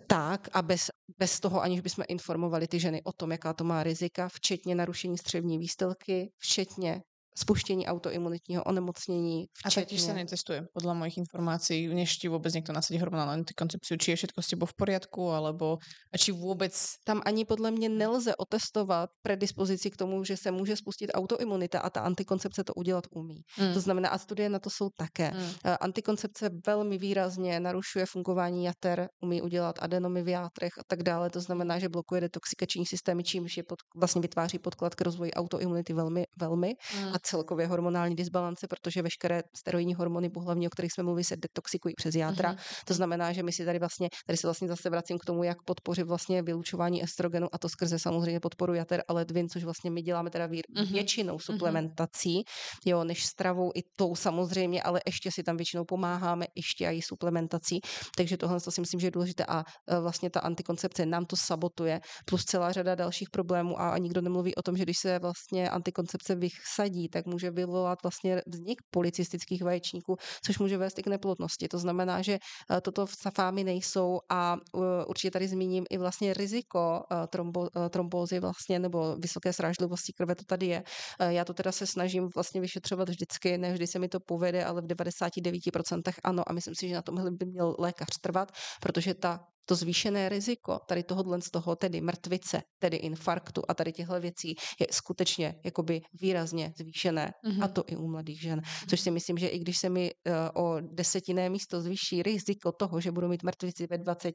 Speaker 2: tak a bez, bez toho, aniž bychom informovali ty ženy o tom, jaká to má rizika, včetně narušení střevní výstelky, včetně spuštění autoimunitního onemocnění.
Speaker 1: Včetně... A taktiež sa netestuje, podľa mojich informácií, než ti vůbec někdo nasadí hormonálnu antikoncepciu, či je všetko s tebou v poriadku, alebo a či vůbec...
Speaker 2: Tam ani podle mě nelze otestovat predispozici k tomu, že se může spustit autoimunita a ta antikoncepce to udělat umí. Hmm. To znamená, a studie na to jsou také. Hmm. Antikoncepce velmi výrazně narušuje fungování jater, umí udělat adenomy v játrech a tak dále. To znamená, že blokuje detoxikační systémy, čímž je pod, vlastně vytváří podklad k rozvoji autoimunity velmi, velmi. Hmm. A celkově hormonální disbalance, protože veškeré steroidní hormony pohlavní, o kterých jsme mluvili, se detoxikují přes játra. Mm-hmm. To znamená, že my si tady vlastně, tady se vlastně zase vracím k tomu, jak podpořit vlastně vylučování estrogenu a to skrze samozřejmě podporu jater a ledvin, což vlastně my děláme teda mm-hmm. většinou mhm. suplementací, jo, než stravou i tou samozřejmě, ale ještě si tam většinou pomáháme ještě i suplementací. Takže tohle to si myslím, že je důležité a e, vlastně ta antikoncepce nám to sabotuje, plus celá řada dalších problémů a nikdo nemluví o tom, že když se vlastně antikoncepce vysadí, tak může vyvolat vlastně vznik policistických vaječníků, což může vést i k neplodnosti. To znamená, že eh, toto v safámi nejsou a eh, určitě tady zmíním i vlastně riziko eh, trombo, trombózy vlastně nebo vysoké srážlivosti krve, to tady je. Já to teda se snažím vlastně vyšetřovat vždycky, ne vždy se mi to povede, ale v 99% ano a myslím si, že na tomhle by měl lékař trvat, protože ta to zvýšené riziko tady tohohle z toho, tedy mrtvice, tedy infarktu a tady těchto věcí je skutečně jakoby výrazně zvýšené mm-hmm. a to i u mladých žen. Což si myslím, že i když se mi uh, o desetinné místo zvýší riziko toho, že budu mít mrtvici ve 20,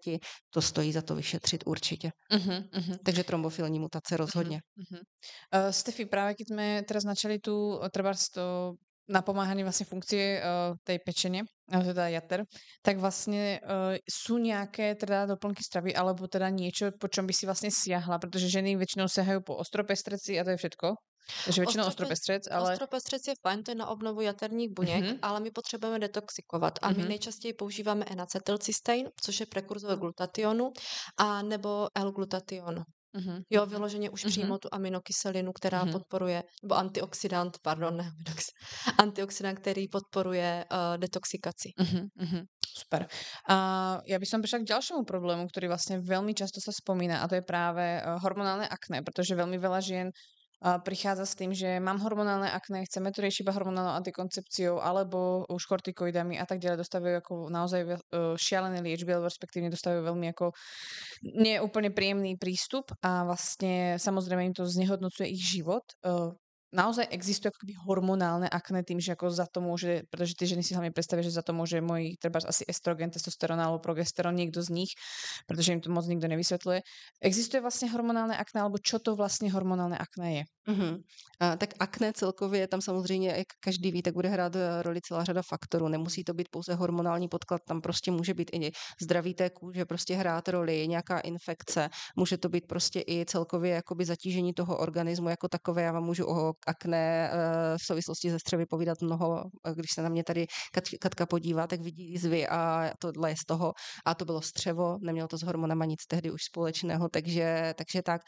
Speaker 2: to stojí za to vyšetřit určitě. Mm-hmm. Takže trombofilní mutace rozhodně. Mm-hmm.
Speaker 1: Uh, Stefi, právě když jsme teraz začali tu třeba to napomáhání vlastně funkcie uh, tej pečenie, teda jater, tak vlastně uh, sú nějaké teda doplnky stravy alebo teda niečo, po čom by si vlastně siahla, protože ženy většinou siahají po ostropestreci a to je všetko. Takže většinou ostropestřec, ale...
Speaker 3: Ostropestřec je fajn, to je na obnovu jaterních buněk, mm-hmm. ale my potřebujeme detoxikovat a my mm-hmm. nejčastěji používáme N-acetylcystein, což je prekurzor glutationu, a nebo L-glutation. Mm-hmm. Jo, vyloženě už mm-hmm. přímo tu aminokyselinu, která mm-hmm. podporuje, nebo antioxidant, pardon, ne aminox, antioxidant, který podporuje uh, detoxikaci. Mm-hmm.
Speaker 1: Super. A já bych přišla k dalšímu problému, který vlastně velmi často se vzpomíná a to je právě uh, hormonálne akné, protože velmi veľa žien prichádza s tým, že mám hormonálne akné, chceme to riešiť iba hormonálnou antikoncepciou alebo už kortikoidami a tak ďalej, dostávajú ako naozaj e, šialené liečby, alebo respektívne dostávajú veľmi ako neúplne príjemný prístup a vlastne samozrejme im to znehodnocuje ich život. E, naozaj existuje ako hormonálne akné tým, že ako za to môže, pretože ty ženy si hlavne predstavia, že za to môže môj treba asi estrogen, testosterón alebo progesteron, niekto z nich, pretože im to moc nikto nevysvetľuje. Existuje vlastne hormonálne akné, alebo čo to vlastne hormonálne akné je? Mm-hmm.
Speaker 2: A, tak akné celkově, tam samozřejmě, jak každý ví, tak bude hrát eh, roli celá řada faktorů. Nemusí to být pouze hormonální podklad, tam prostě může být i zdraví té kůže, prostě hrát roli, nějaká infekce, může to být prostě i celkově jakoby zatížení toho organismu jako takové. Já vám můžu akné v souvislosti se střevy povídat mnoho, když se na mě tady Katka podívá, tak vidí jizvy a tohle je z toho. A to bylo střevo, nemělo to s hormonama nic tehdy už společného, takže, takže tak.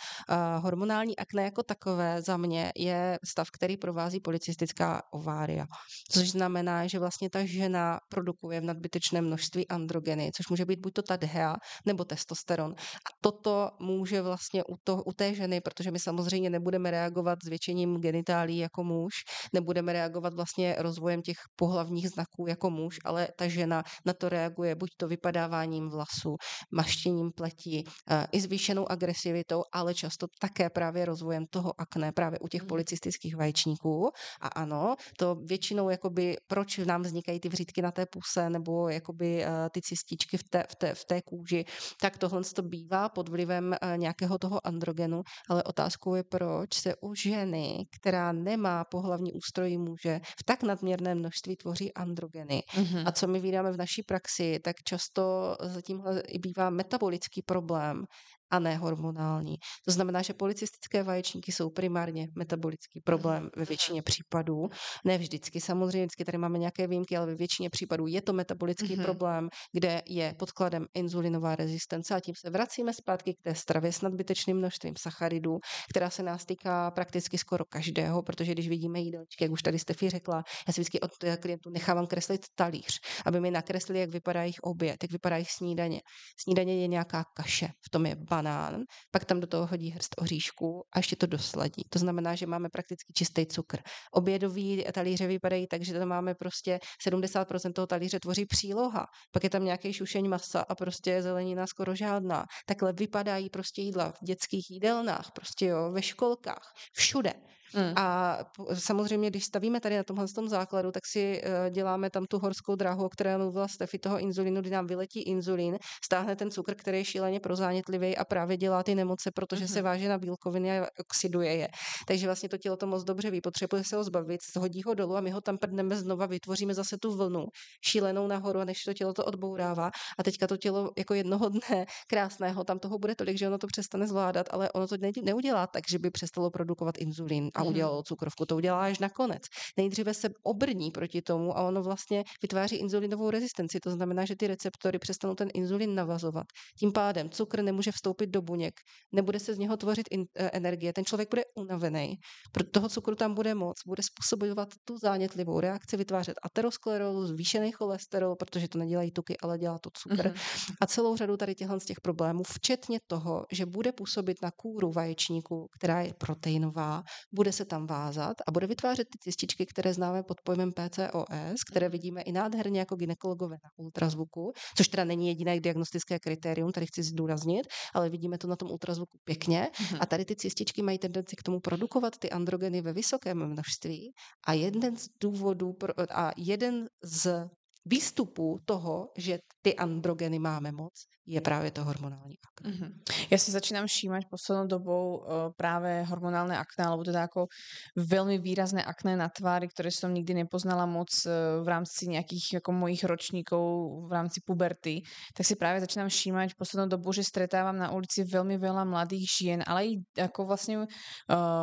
Speaker 2: Hormonální akné jako takové za mě je stav, který provází policistická ovária, což znamená, že vlastně ta žena produkuje v nadbytečném množství androgeny, což může být buď to ta DHA nebo testosteron. A toto může vlastně u, to, u té ženy, protože my samozřejmě nebudeme reagovat zvětšením genitálí jako muž, nebudeme reagovat vlastně rozvojem těch pohlavních znaků jako muž, ale ta žena na to reaguje buď to vypadáváním vlasů, maštěním pleti, eh, i zvýšenou agresivitou, ale často také právě rozvojem toho akné právě u těch mhm. policistických vaječníků. A ano, to většinou jakoby, proč nám vznikají ty vřídky na té puse nebo jakoby uh, ty cističky v té, v, té, v té kůži, tak tohle to bývá pod vlivem uh, nějakého toho androgenu, ale otázkou je, proč se u ženy, která nemá pohlavní ústrojí muže, v tak nadměrném množství tvoří androgeny. Mm-hmm. A co my vydáme v naší praxi, tak často zatím i bývá metabolický problém, a ne hormonální. To znamená, že policistické vaječníky jsou primárně metabolický problém ve většině případů. Ne vždycky, samozřejmě, vždycky tady máme nějaké výjimky, ale ve většině případů je to metabolický mm-hmm. problém, kde je podkladem inzulinová rezistence a tím se vracíme zpátky k té stravě s nadbytečným množstvím sacharidů, která se nás týká prakticky skoro každého, protože když vidíme jídelčky, jak už tady Stefi řekla, já si vždycky od klientů nechávám kreslit talíř, aby mi nakreslili, jak vypadá jejich oběd, jak vypadá jejich snídaně. Snídaně je nějaká kaše, v tom je banán, pak tam do toho hodí hrst oříšků a ještě to dosladí. To znamená, že máme prakticky čistý cukr. Obědový talíře vypadají tak, že tam máme prostě 70% toho talíře tvoří příloha, pak je tam nějaký šušeň masa a prostě zelenina skoro žádná. Takhle vypadají prostě jídla v dětských jídelnách, prostě jo, ve školkách, všude. Mm. A samozřejmě, když stavíme tady na tomhle tom základu, tak si uh, děláme tam tu horskou dráhu, o které mluvila Stefy, toho inzulínu, kdy nám vyletí inzulín, stáhne ten cukr, který je šíleně prozánětlivý a právě dělá ty nemoce, protože mm-hmm. se váže na bílkoviny a oxiduje je. Takže vlastně to tělo to moc dobře ví, potřebuje se ho zbavit, zhodí ho dolů a my ho tam prdneme znova, vytvoříme zase tu vlnu šílenou nahoru, než to tělo to odbourává. A teďka to tělo jako jednoho dne krásného, tam toho bude tolik, že ono to přestane zvládat, ale ono to neudělá tak, že by přestalo produkovat inzulín a udělalo cukrovku. To udělá až nakonec. Nejdříve se obrní proti tomu a ono vlastně vytváří inzulinovou rezistenci. To znamená, že ty receptory přestanou ten inzulin navazovat. Tím pádem cukr nemůže vstoupit do buněk, nebude se z něho tvořit in, e, energie. Ten člověk bude unavený. Pro toho cukru tam bude moc, bude způsobovat tu zánětlivou reakci, vytvářet aterosklerózu, zvýšený cholesterol, protože to nedělají tuky, ale dělá to cukr. Mm-hmm. A celou řadu tady těchto z těch problémů, včetně toho, že bude působit na kůru vaječníku, která je proteinová, bude se tam vázat a bude vytvářet ty cističky, které známe pod pojmem PCOS, které mhm. vidíme i nádherně jako ginekologové na ultrazvuku, což teda není jediné diagnostické kritérium, tady chci zdůraznit, ale vidíme to na tom ultrazvuku pěkně. Mhm. A tady ty cističky mají tendenci k tomu produkovat ty androgeny ve vysokém množství a jeden z důvodů a jeden z výstupů toho, že ty androgeny máme moc, je právě to hormonální akné. Mm-hmm.
Speaker 1: Já si začínám všímať poslednou dobou uh, právě hormonálne akné, alebo teda jako velmi výrazné akné na tváři, které jsem nikdy nepoznala moc uh, v rámci nějakých jako mojich ročníkov v rámci puberty, tak si právě začínám všímať poslednou dobu, že stretávám na ulici velmi veľa mladých žien, ale i jako vlastně uh,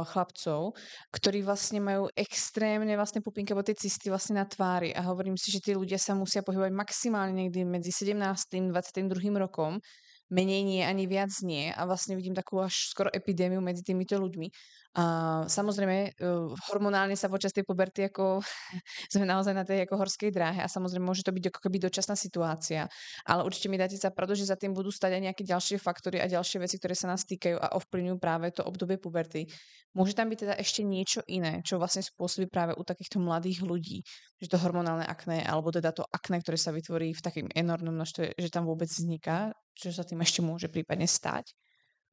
Speaker 1: chlapcov, ktorí vlastně mají extrémně vlastně pupinky nebo ty cysty vlastně na tváři a hovorím si, že ty ľudia sa musia pohybovat maximálně někdy mezi 17. 22. rokem rokom, menej nie, ani viac nie a vlastne vidím takú až skoro epidémiu medzi týmito ľuďmi. A samozrejme, uh, hormonálne sa počas tej puberty ako sme naozaj na tej ako horskej dráhe a samozrejme môže to byť ako keby dočasná situácia. Ale určite mi dáte za pravdu, že za tým budú stať aj nejaké ďalšie faktory a ďalšie veci, ktoré sa nás týkajú a ovplyvňujú práve to obdobie puberty. Môže tam byť teda ešte niečo iné, čo vlastne spôsobí práve u takýchto mladých ľudí, že to hormonálne akné, alebo teda to akné, ktoré sa vytvorí v takým enormnom množstve, že tam vôbec vzniká, čo sa tým ešte môže prípadne stať?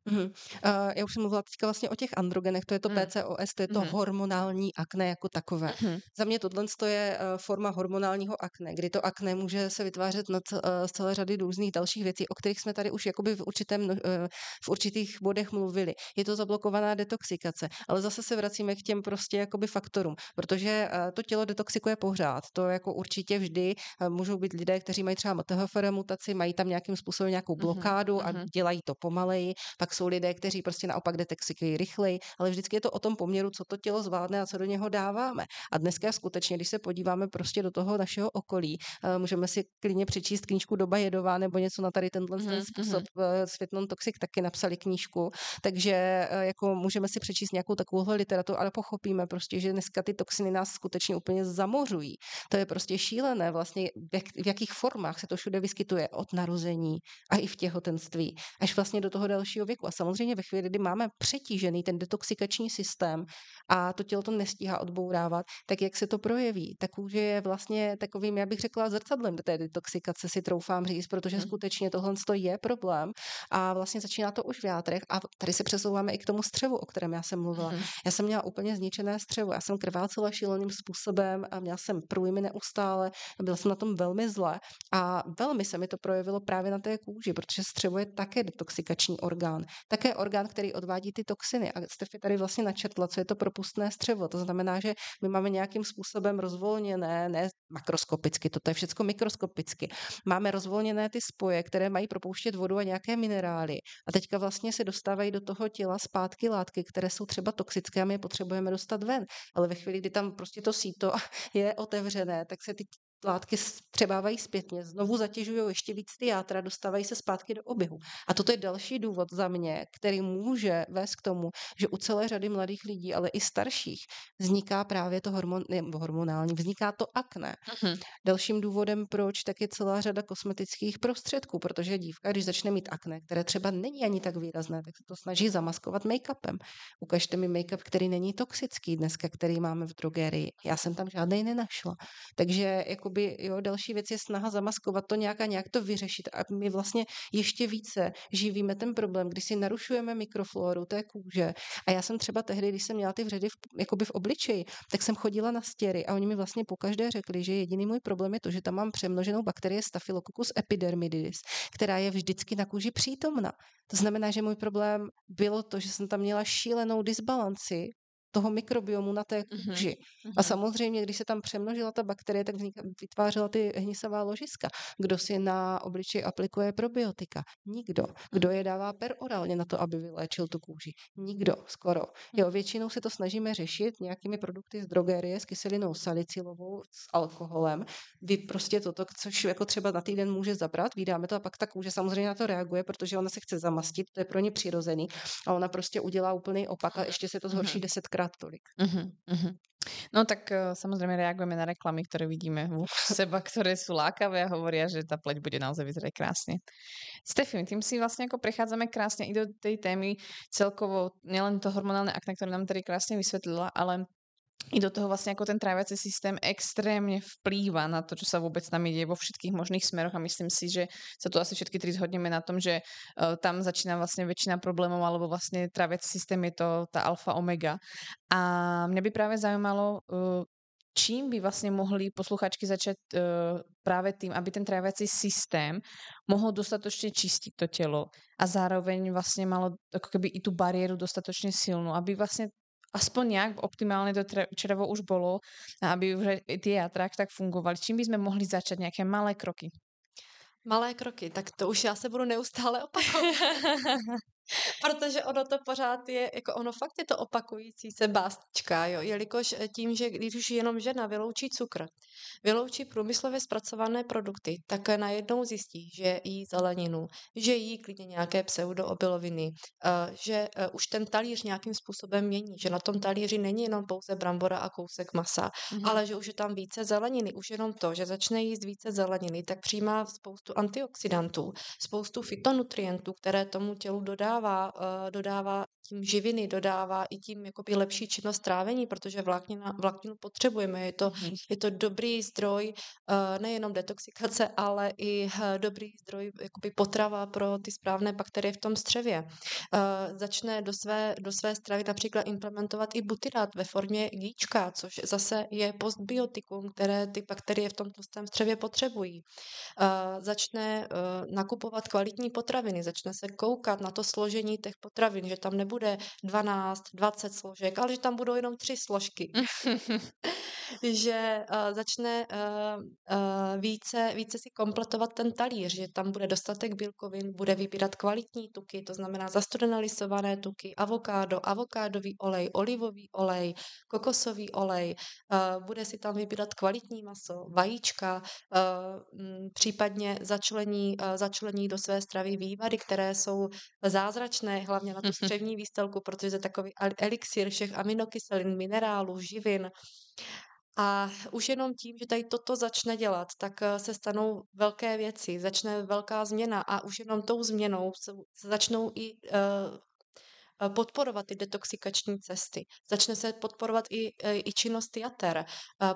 Speaker 2: Mm-hmm. Uh, já už jsem mluvila teďka vlastně o těch androgenech, to je to mm. PCOS, to je to mm. hormonální akné jako takové. Mm. Za mě tohle je uh, forma hormonálního akné, kdy to akné může se vytvářet na uh, z celé řady různých dalších věcí, o kterých jsme tady už jakoby v, určitém, uh, v určitých bodech mluvili. Je to zablokovaná detoxikace, ale zase se vracíme k těm prostě jakoby faktorům, protože uh, to tělo detoxikuje pořád. To jako určitě vždy uh, můžou být lidé, kteří mají třeba THFR mutaci, mají tam nějakým způsobem nějakou blokádu mm-hmm. a dělají to pomaleji, pak pak jsou lidé, kteří prostě naopak detoxikují rychleji, ale vždycky je to o tom poměru, co to tělo zvládne a co do něho dáváme. A dneska skutečně, když se podíváme prostě do toho našeho okolí, uh, můžeme si klidně přečíst knížku Doba jedová nebo něco na tady tenhle mm-hmm. způsob. Uh, Světlon Toxic taky napsali knížku, takže uh, jako můžeme si přečíst nějakou takovouhle literaturu, ale pochopíme prostě, že dneska ty toxiny nás skutečně úplně zamořují. To je prostě šílené vlastně, v, jak, v jakých formách se to všude vyskytuje od narození a i v těhotenství, až vlastně do toho dalšího věku. A samozřejmě ve chvíli, kdy máme přetížený ten detoxikační systém a to tělo to nestíhá odbourávat, tak jak se to projeví? Tak už je vlastně takovým, já bych řekla, zrcadlem do té detoxikace si troufám říct, protože hmm. skutečně tohle je problém a vlastně začíná to už v játrech a tady se přesouváme i k tomu střevu, o kterém já jsem mluvila. Hmm. Já jsem měla úplně zničené střevo, já jsem krvácela šíleným způsobem a měla jsem průjmy neustále, byla jsem na tom velmi zle a velmi se mi to projevilo právě na té kůži, protože střevo je také detoxikační orgán. Také orgán, který odvádí ty toxiny. A Stefi tady vlastně načetla, co je to propustné střevo. To znamená, že my máme nějakým způsobem rozvolněné, ne makroskopicky, to je všechno mikroskopicky. Máme rozvolněné ty spoje, které mají propouštět vodu a nějaké minerály. A teďka vlastně se dostávají do toho těla zpátky látky, které jsou třeba toxické a my je potřebujeme dostat ven. Ale ve chvíli, kdy tam prostě to síto je otevřené, tak se ty látky střebávají zpětně, znovu zatěžují ještě víc ty játra, dostávají se zpátky do oběhu. A toto je další důvod za mě, který může vést k tomu, že u celé řady mladých lidí, ale i starších, vzniká právě to hormon, ne, hormonální, vzniká to akné. Uh-huh. Dalším důvodem, proč, tak je celá řada kosmetických prostředků, protože dívka, když začne mít akné, které třeba není ani tak výrazné, tak se to snaží zamaskovat make-upem. Ukažte mi make-up, který není toxický dneska, který máme v drogerii. Já jsem tam žádný nenašla. Takže jako jakoby, jo, další věc je snaha zamaskovat to nějak a nějak to vyřešit a my vlastně ještě více živíme ten problém, když si narušujeme mikrofloru té kůže. A já jsem třeba tehdy, když jsem měla ty vředy v, jakoby v obličeji, tak jsem chodila na stěry a oni mi vlastně pokaždé řekli, že jediný můj problém je to, že tam mám přemnoženou bakterie Staphylococcus epidermidis, která je vždycky na kůži přítomna. To znamená, že můj problém bylo to, že jsem tam měla šílenou disbalanci toho mikrobiomu na té kůži. Mm-hmm. A samozřejmě, když se tam přemnožila ta bakterie, tak vznik, vytvářela ty hnisavá ložiska. Kdo si na obličej aplikuje probiotika? Nikdo. Kdo je dává perorálně na to, aby vyléčil tu kůži? Nikdo, skoro. Jo, většinou se to snažíme řešit nějakými produkty z drogerie, s kyselinou salicylovou, s alkoholem. Vy prostě toto, což jako třeba na týden může zabrat, vydáme to a pak ta kůže samozřejmě na to reaguje, protože ona se chce zamastit, to je pro ně přirozený. A ona prostě udělá úplný opak a ještě se to zhorší desetkrát dvakrát tolik. Uh-huh, uh-huh.
Speaker 1: No tak uh, samozrejme reagujeme na reklamy, ktoré vidíme u seba, ktoré sú lákavé a hovoria, že tá pleť bude naozaj vyzerať krásne. Stefi, tým si vlastne ako prechádzame krásne i do tej témy celkovo, nielen to hormonálne akné, ktoré nám tady krásne vysvetlila, ale i do toho vlastně jako ten tráviací systém extrémně vplýva na to, čo sa vůbec tam ide vo všetkých možných smeroch a myslím si, že sa tu asi všetky tri zhodneme na tom, že uh, tam začíná vlastně väčšina problémov, alebo vlastně tráviací systém je to ta alfa omega. A mě by právě zajímalo, uh, čím by vlastně mohli posluchačky začať uh, právě tým, aby ten tráviací systém mohl dostatečně čistit to tělo a zároveň vlastně malo jako keby i tu bariéru dostatečně silnou, aby vlastně aspoň nějak optimálně to črevo už bylo, aby už ty jatrák tak fungovaly. Čím by sme mohli začať nějaké malé kroky?
Speaker 3: Malé kroky, tak to už já se budu neustále opakovat. Protože ono to pořád je, jako ono fakt je to opakující se bástička, jo, jelikož eh, tím, že když už jenom žena vyloučí cukr, vyloučí průmyslově zpracované produkty, tak najednou zjistí, že jí zeleninu, že jí klidně nějaké pseudoobiloviny, eh, že eh, už ten talíř nějakým způsobem mění, že na tom talíři není jenom pouze brambora a kousek masa, mm-hmm. ale že už je tam více zeleniny. Už jenom to, že začne jíst více zeleniny, tak přijímá spoustu antioxidantů, spoustu fitonutrientů, které tomu tělu dodá dodává, uh, dodává tím živiny, dodává i tím jakoby lepší činnost trávení, protože vláknina, vlákninu potřebujeme. Je to, mm. je to dobrý zdroj uh, nejenom detoxikace, ale i uh, dobrý zdroj jakoby potrava pro ty správné bakterie v tom střevě. Uh, začne do své, do své stravy například implementovat i butyrát ve formě gíčka, což zase je postbiotikum, které ty bakterie v tom tlustém střevě potřebují. Začne nakupovat kvalitní potraviny, začne se koukat na to složení těch potravin, že tam nebude nebude 12, 20 složek, ale že tam budou jenom tři složky. že uh, začne uh, uh, více, více si kompletovat ten talíř, že tam bude dostatek bílkovin, bude vybírat kvalitní tuky, to znamená zastudené lisované tuky, avokádo, avokádový olej, olivový olej, kokosový olej, uh, bude si tam vybírat kvalitní maso, vajíčka, uh, případně začlení, uh, začlení do své stravy vývady, které jsou zázračné, hlavně na tu střevní výstelku, protože je takový elixir všech aminokyselin, minerálů, živin. A už jenom tím, že tady toto začne dělat, tak eh, se stanou velké věci, začne velká změna a už jenom tou změnou se, začnou i uh, podporovat ty detoxikační cesty. Začne se podporovat i, i činnost jater,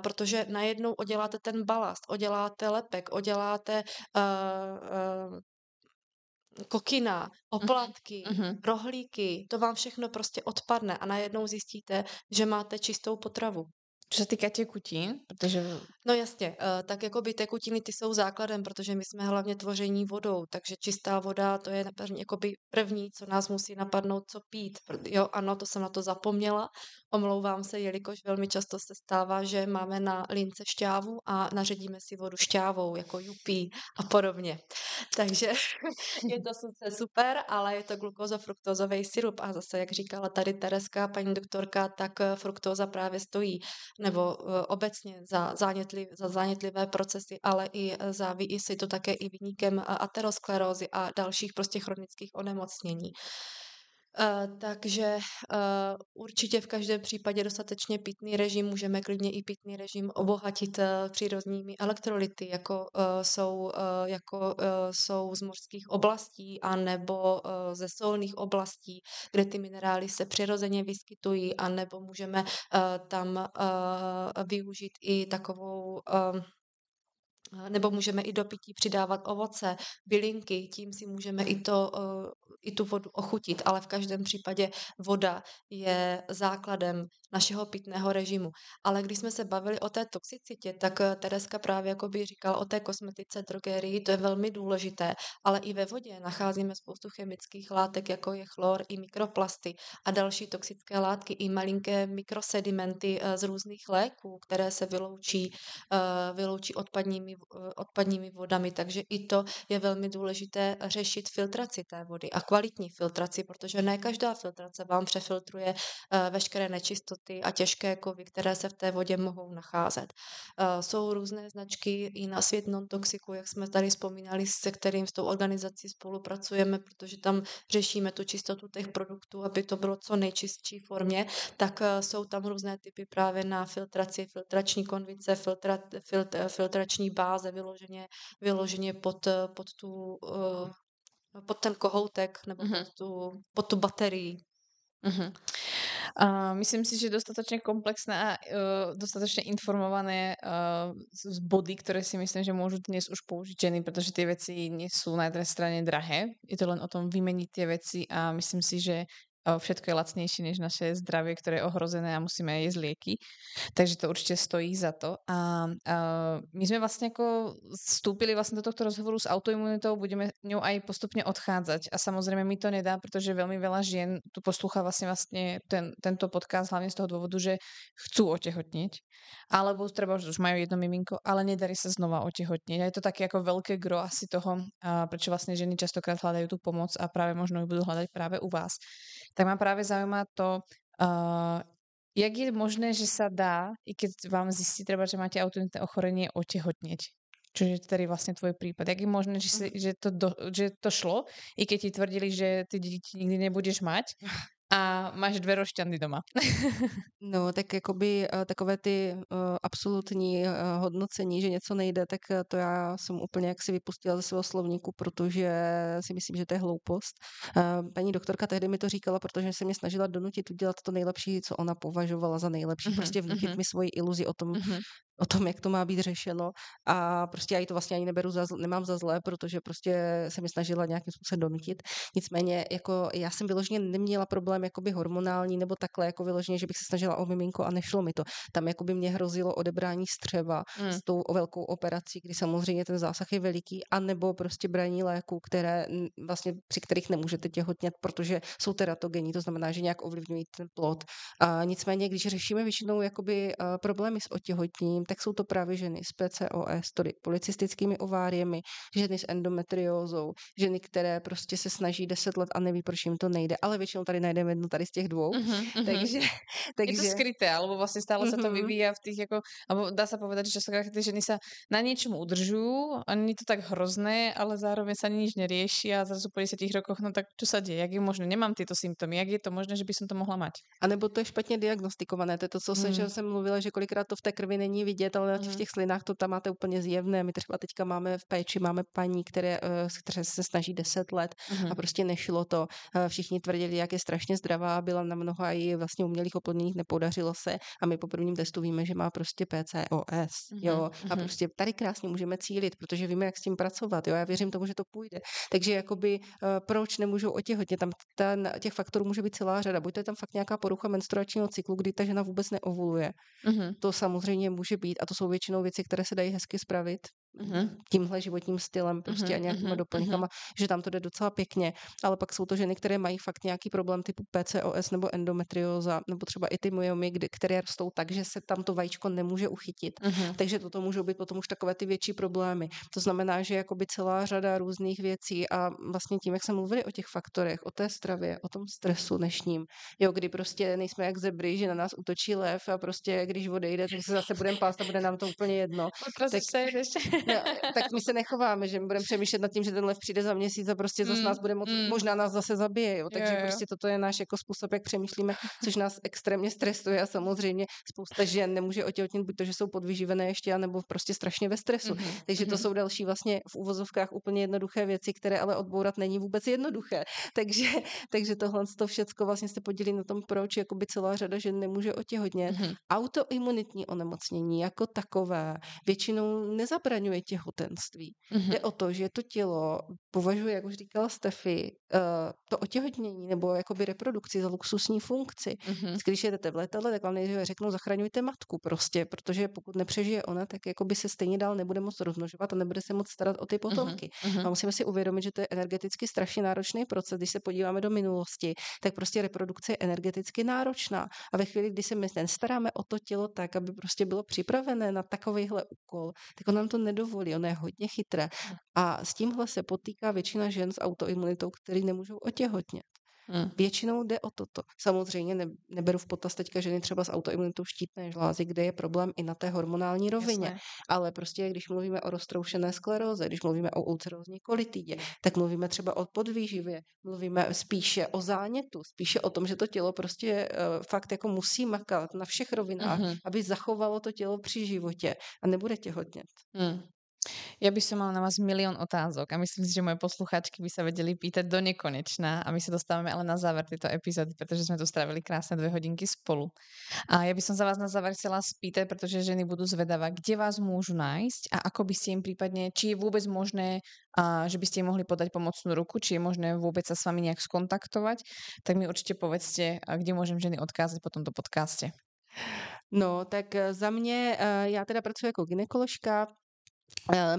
Speaker 3: protože najednou oděláte ten balast, oděláte lepek, oděláte kokina, mhm, oplatky, uh-huh. rohlíky, to vám všechno prostě odpadne a najednou zjistíte, že máte čistou potravu.
Speaker 1: Co se týká tekutin, protože...
Speaker 3: No jasně, uh, tak jako by tekutiny ty jsou základem, protože my jsme hlavně tvoření vodou, takže čistá voda to je by první, co nás musí napadnout, co pít. Jo, ano, to jsem na to zapomněla, omlouvám se, jelikož velmi často se stává, že máme na lince šťávu a naředíme si vodu šťávou, jako jupí a podobně. Takže je to sice super, ale je to glukózo-fruktózový syrup a zase, jak říkala tady Tereska, paní doktorka, tak fruktóza právě stojí nebo eh, obecně za, zánětliv, za zánětlivé procesy, ale i eh, záví je to také i vyníkem aterosklerózy a dalších prostě chronických onemocnění. Uh, takže uh, určitě v každém případě dostatečně pitný režim, můžeme klidně i pitný režim obohatit uh, přírodními elektrolyty, jako, jsou, jako jsou z mořských oblastí a nebo ze solných oblastí, kde ty minerály se přirozeně vyskytují, a nebo můžeme tam využít i takovou nebo můžeme i do pití přidávat ovoce, bylinky, tím si můžeme i, to, i tu vodu ochutit, ale v každém případě voda je základem našeho pitného režimu. Ale když jsme se bavili o té toxicitě, tak eh, Tereska právě jako by říkala o té kosmetice, drogerii, to je velmi důležité, ale i ve vodě nacházíme spoustu chemických látek, jako je chlor, i mikroplasty a další toxické látky, i malinké mikrosedimenty eh, z různých léků, které se vyloučí, eh, vyloučí odpadními, odpadními vodami, takže i to je velmi důležité řešit filtraci té vody a kvalitní filtraci, protože ne každá filtrace vám přefiltruje veškeré nečistoty a těžké kovy, které se v té vodě mohou nacházet. Uh, jsou různé značky i na svět non-toxiku, jak jsme tady vzpomínali, se kterým s tou organizací spolupracujeme, protože tam řešíme tu čistotu těch produktů, aby to bylo co nejčistší formě, tak jsou tam různé typy právě na filtraci, filtrační konvice, filtra, filt, filtrační báze, vyloženě, vyloženě pod, pod tu uh, pod ten kohoutek nebo mm-hmm. pod, tu, pod tu baterii.
Speaker 1: Uh-huh. Uh, myslím si, že dostatečně komplexné a uh, dostatečně informované uh, z body, které si myslím, že můžu dnes už použiť ženy, protože ty věci sú na jednej strane drahé. Je to len o tom vymeniť tie veci a myslím si, že všetko je lacnejšie než naše zdravie, ktoré je ohrozené a musíme jesť lieky. Takže to určite stojí za to. A, a my sme vlastne ako vstúpili vlastne do tohto rozhovoru s autoimunitou, budeme ňou aj postupne odchádzať. A samozrejme mi to nedá, pretože veľmi veľa žien tu poslúcha vlastne, vlastne ten, tento podcast hlavne z toho dôvodu, že chcú otehotniť. Alebo treba už majú jedno miminko, ale nedarí sa znova otehotniť. A je to také ako veľké gro asi toho, a prečo vlastne ženy častokrát hľadajú tú pomoc a práve možno ju budú hľadať práve u vás tak ma práve zaujíma to, uh, jak je možné, že sa dá, i keď vám zistí treba, že máte autoimunitné ochorenie, otehotnieť. Čiže tedy vlastne tvoj prípad. Jak je možné, že, si, že, to, do, že to šlo, i keď ti tvrdili, že ty deti nikdy nebudeš mať? a máš dvě rošťandy doma.
Speaker 2: no, tak jakoby uh, takové ty uh, absolutní uh, hodnocení, že něco nejde, tak to já jsem úplně jak si vypustila ze svého slovníku, protože si myslím, že to je hloupost. Paní doktorka tehdy mi to říkala, protože se mě snažila donutit udělat to nejlepší, co ona považovala za nejlepší, mm-hmm, prostě vnutit mm-hmm. mi svoji iluzi o tom, mm-hmm o tom, jak to má být řešeno a prostě já ji to vlastně ani neberu za, zl, nemám za zlé, protože prostě se mi snažila nějakým způsobem donutit. Nicméně jako já jsem vyloženě neměla problém jakoby hormonální nebo takhle jako vyloženě, že bych se snažila o miminko a nešlo mi to. Tam jakoby mě hrozilo odebrání střeva mm. s tou velkou operací, kdy samozřejmě ten zásah je veliký, anebo prostě braní léků, které vlastně při kterých nemůžete těhotnět, protože jsou teratogenní, to znamená, že nějak ovlivňují ten plod. A nicméně, když řešíme většinou jakoby problémy s otěhotním, tak jsou to právě ženy s PCOS, tedy policistickými ováriemi, ženy s endometriózou, ženy, které prostě se snaží 10 let a neví, proč jim to nejde, ale většinou tady najdeme jednu tady z těch dvou. Uh-huh, takže,
Speaker 1: takže... Je to skryté, alebo vlastně stále uh-huh. se to vyvíjí v těch jako, alebo dá se povedať, že častokrát ty ženy se na něčem udržují není to tak hrozné, ale zároveň se ani nič nerieší a zrazu po 10 rokoch, no tak čo sa deje, jak je možné, nemám tyto symptomy, jak je to možné, že by som to mohla mať?
Speaker 2: A nebo to je špatně diagnostikované, to je to, co jsem, mm. že jsem mluvila, že kolikrát to v té krvi není vidět, ale mm. v těch slinách to tam máte úplně zjevné. My třeba teďka máme v péči, máme paní, které, eh, které se snaží 10 let mm. a prostě nešlo to. Eh, všichni tvrdili, jak je strašně zdravá, byla na mnoha i vlastně umělých oplodněních, nepodařilo se a my po prvním testu víme, že má prostě PCOS. Mm. Jo? A mhm. prostě tady krásně můžeme cílit, protože víme, jak s tím pracovat. Jo? Já věřím tomu, že to půjde. Takže jakoby eh, proč nemůžou otěhotně? Tam ten, těch faktorů může být celá řada. Buď to je tam fakt nějaká porucha menstruačního cyklu, kdy ta žena vůbec neovuluje. Mm-hmm. To samozřejmě může být a to jsou většinou věci, které se dají hezky spravit mm-hmm. tímhle životním stylem prostě mm-hmm. a nějakýma mm-hmm. doplňkama, mm-hmm. že tam to jde docela pěkně, ale pak jsou to ženy, které mají fakt nějaký problém typu PCOS nebo endometrióza, nebo třeba i ty myomy, které rostou tak, že se tam to vajíčko nemůže uchytit. Mm-hmm. Takže toto můžou být potom už takové ty větší problémy. To znamená, že jakoby celá řada různých věcí a vlastně tím, jak jsme mluvili o těch faktorech, o té stravě, o tom stresu dnešním, jo, kdy prostě nejsme jak zebry, že na nás útočí lev a prostě když odejde, tak se zase budeme pást a bude nám to úplně jedno.
Speaker 1: tak,
Speaker 2: No, tak my se nechováme, že my budeme přemýšlet nad tím, že ten lev přijde za měsíc a prostě zase mm, nás bude moc, mm. možná nás zase zabije, jo. Takže jo, jo. prostě toto je náš jako způsob, jak přemýšlíme, což nás extrémně stresuje a samozřejmě spousta žen nemůže otěhotnit, buď to, že jsou podvyživené ještě, anebo prostě strašně ve stresu. Mm-hmm. Takže to mm-hmm. jsou další vlastně v uvozovkách úplně jednoduché věci, které ale odbourat není vůbec jednoduché. Takže, takže tohle to všecko vlastně se podělí na tom, proč jakoby celá řada žen nemůže otěhotnět. Mm-hmm. Autoimunitní onemocnění jako takové většinou nezabraňuje nezabraňuje těhotenství. Mm-hmm. Jde o to, že to tělo považuje, jak už říkala Stefy, uh, to otěhotnění nebo jakoby reprodukci za luxusní funkci. Mm-hmm. Když jedete v letadle, tak vám nejdříve řeknou, zachraňujte matku prostě, protože pokud nepřežije ona, tak jakoby se stejně dál nebude moc rozmnožovat a nebude se moc starat o ty potomky. Mm-hmm. A musíme si uvědomit, že to je energeticky strašně náročný proces. Když se podíváme do minulosti, tak prostě reprodukce je energeticky náročná. A ve chvíli, kdy se my staráme o to tělo tak, aby prostě bylo připravené na takovýhle úkol, tak on nám to nedovolí dovolí, ono je hodně chytré. A s tímhle se potýká většina žen s autoimunitou, který nemůžou otěhotnět. Hmm. Většinou jde o toto. Samozřejmě ne, neberu v potaz teďka ženy třeba s autoimunitou štítné žlázy, kde je problém i na té hormonální rovině. Jasné. Ale prostě, když mluvíme o roztroušené skleróze, když mluvíme o ulcerózní kolitidě, tak mluvíme třeba o podvýživě, mluvíme spíše o zánětu, spíše o tom, že to tělo prostě uh, fakt jako musí makat na všech rovinách, hmm. aby zachovalo to tělo při životě a nebude těhotnět. Hmm.
Speaker 1: Ja by som mal na vás milión otázok a myslím si, že moje posluchačky by sa vedeli pýtať do nekonečná a my sa dostávame ale na záver tejto epizódy, pretože sme tu strávili krásne dve hodinky spolu. A ja by som za vás na záver chcela spýtať, pretože ženy budú zvedavé, kde vás môžu nájsť a ako by ste im prípadne, či je vôbec možné, a že by ste im mohli podať pomocnú ruku, či je možné vôbec sa s vami nejak skontaktovať, tak mi určite povedzte, kde môžem ženy odkázať po tomto podcaste.
Speaker 2: No, tak eh, za mě, eh, já teda pracuji jako ginekoložka,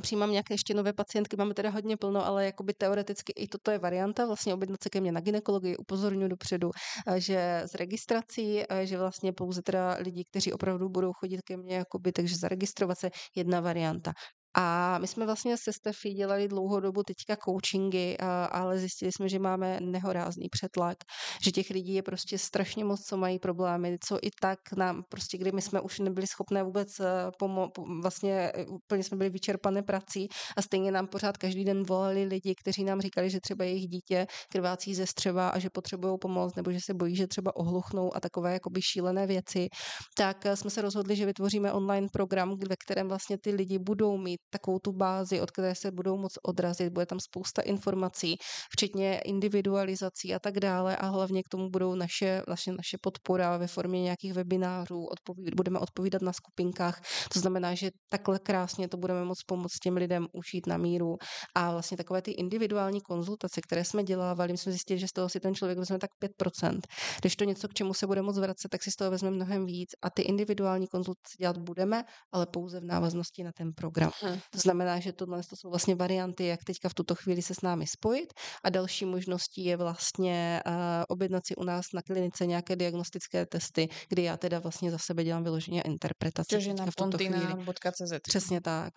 Speaker 2: přijímám nějaké ještě nové pacientky, máme teda hodně plno, ale jakoby teoreticky i toto je varianta, vlastně objednat se ke mně na ginekologii, upozorňuji dopředu, eh, že s registrací, eh, že vlastně pouze teda lidi, kteří opravdu budou chodit ke mně, jakoby, takže zaregistrovat se jedna varianta. A my jsme vlastně se Stefy dělali dlouhou dobu teďka coachingy, ale zjistili jsme, že máme nehorázný přetlak, že těch lidí je prostě strašně moc, co mají problémy, co i tak nám prostě, kdy my jsme už nebyli schopné vůbec eh, pomo- vlastně eh, úplně jsme byli vyčerpané prací a stejně nám pořád každý den volali lidi, kteří nám říkali, že třeba jejich dítě krvácí ze střeva a že potřebují pomoc nebo že se bojí, že třeba ohluchnou a takové jakoby šílené věci, tak eh, jsme se rozhodli, že vytvoříme online program, ve kterém vlastně ty lidi budou mít mít takovou tu bázi, od které se budou moc odrazit. Bude tam spousta informací, včetně individualizací a tak dále a hlavně k tomu budou naše, naše, naše podpora ve formě nějakých webinářů, odpovíd, budeme odpovídat na skupinkách. To znamená, že takhle krásně to budeme moct pomoct těm lidem užít na míru a vlastně takové ty individuální konzultace, které jsme dělávali, my jsme zjistili, že z toho si ten člověk vezme tak 5%. Když to něco, k čemu se bude moc vracet, tak si z toho vezme mnohem víc a ty individuální konzultace dělat budeme, ale pouze v návaznosti na ten program. To znamená, že tohle to jsou vlastně varianty, jak teďka v tuto chvíli se s námi spojit a další možností je vlastně uh, objednat si u nás na klinice nějaké diagnostické testy, kdy já teda vlastně za sebe dělám vyloženě interpretaci.
Speaker 1: Což je na pontina.cz.
Speaker 2: Přesně tak.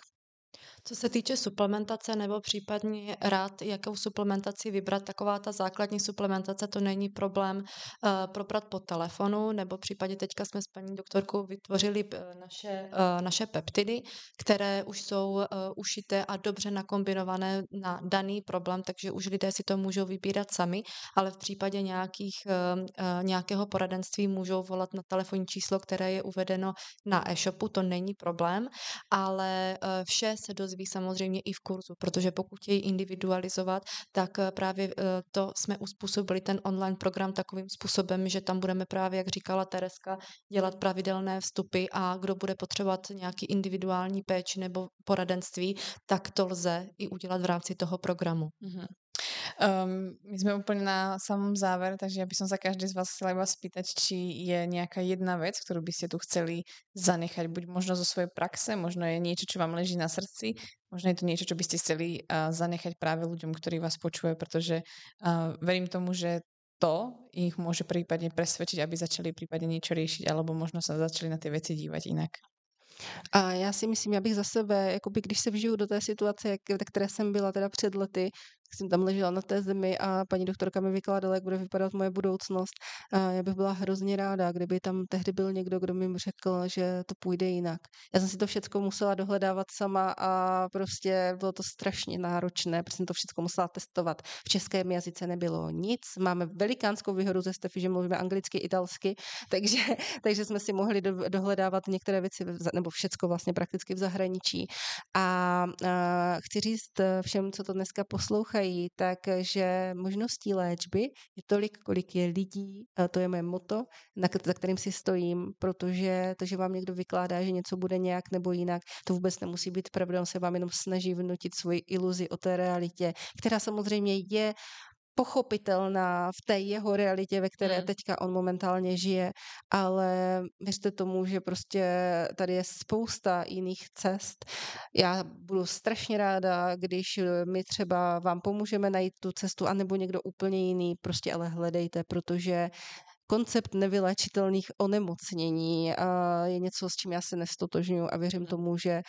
Speaker 3: Co se týče suplementace nebo případně rád, jakou suplementaci vybrat, taková ta základní suplementace, to není problém uh, probrat po telefonu, nebo případně teďka jsme s paní doktorkou vytvořili uh, naše, uh, naše peptidy, které už jsou uh, ušité a dobře nakombinované na daný problém, takže už lidé si to můžou vybírat sami, ale v případě nějakých, nějakého poradenství můžou volat na telefonní číslo, které je uvedeno na e-shopu, to není problém, ale vše se dozví samozřejmě i v kurzu, protože pokud chtějí individualizovat, tak eh, právě eh, to jsme uspůsobili ten online program takovým způsobem, že tam budeme právě, jak říkala Tereska, dělat pravidelné vstupy a kdo bude potřebovat nějaký individuální péči nebo poradenství, tak to lze i udělat v rámci toho programu. Mm-hmm.
Speaker 1: Um, my sme úplne na samom záver, takže ja by som sa každý z vás chcela iba spýtať, či je nejaká jedna vec, ktorú by ste tu chceli zanechať, buď možno zo svojej praxe, možno je niečo, čo vám leží na srdci, možno je to niečo, čo by ste chceli uh, zanechať práve ľuďom, ktorí vás počúvajú, pretože uh, verím tomu, že to ich môže prípadne presvedčiť, aby začali prípadne niečo riešiť, alebo možno sa začali na tie veci dívať inak.
Speaker 2: A já si myslím, já bych za sebe, jakoby když se vžiju do té situace, jak, které jsem byla teda před lety, jsem tam ležela na té zemi a paní doktorka mi vykládala, jak bude vypadat moje budoucnost. A já bych byla hrozně ráda, kdyby tam tehdy byl někdo, kdo mi řekl, že to půjde jinak. Já jsem si to všechno musela dohledávat sama a prostě bylo to strašně náročné, protože jsem to všechno musela testovat. V českém jazyce nebylo nic. Máme velikánskou výhodu ze Stefy, že mluvíme anglicky, italsky, takže, takže jsme si mohli do, dohledávat některé věci, nebo všecko vlastně prakticky v zahraničí. A, a chci říct všem, co to dneska poslouchají, říkají, takže možností léčby je tolik, kolik je lidí, to je moje moto, za kterým si stojím, protože to, že vám někdo vykládá, že něco bude nějak nebo jinak, to vůbec nemusí být pravda, on se vám jenom snaží vnutit svoji iluzi o té realitě, která samozřejmě je pochopitelná v té jeho realitě, ve které hmm. teďka on momentálně žije, ale věřte tomu, že prostě tady je spousta jiných cest. Já budu strašně ráda, když my třeba vám pomůžeme najít tu cestu, anebo někdo úplně jiný, prostě ale hledejte, protože koncept nevylečitelných onemocnění je něco, s čím já se nestotožňuji a věřím hmm. tomu, že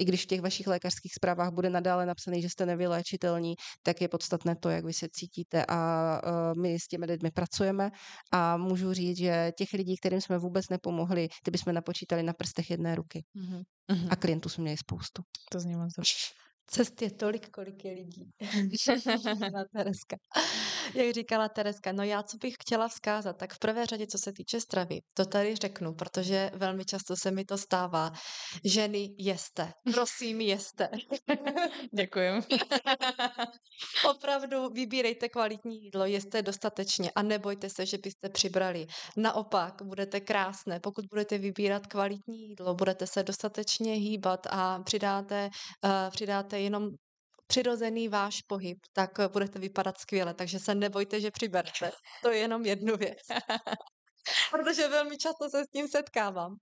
Speaker 2: i když v těch vašich lékařských zprávách bude nadále napsané, že jste nevyléčitelní, tak je podstatné to, jak vy se cítíte a my s těmi lidmi pracujeme a můžu říct, že těch lidí, kterým jsme vůbec nepomohli, ty bychom napočítali na prstech jedné ruky. Mm-hmm. A klientů jsme měli spoustu.
Speaker 1: To zní moc
Speaker 3: Cest je tolik, kolik je lidí. Tereska. Jak říkala Tereska, no já co bych chtěla vzkázat, tak v prvé řadě, co se týče stravy, to tady řeknu, protože velmi často se mi to stává. Ženy, jeste. Prosím, jeste.
Speaker 1: Děkuji.
Speaker 3: Opravdu vybírejte kvalitní jídlo, jeste dostatečně a nebojte se, že byste přibrali. Naopak, budete krásné. Pokud budete vybírat kvalitní jídlo, budete se dostatečně hýbat a přidáte, uh, přidáte jenom přirozený váš pohyb, tak budete vypadat skvěle, takže se nebojte, že přiberte. To je jenom jednu věc. Protože velmi často se s tím setkávám.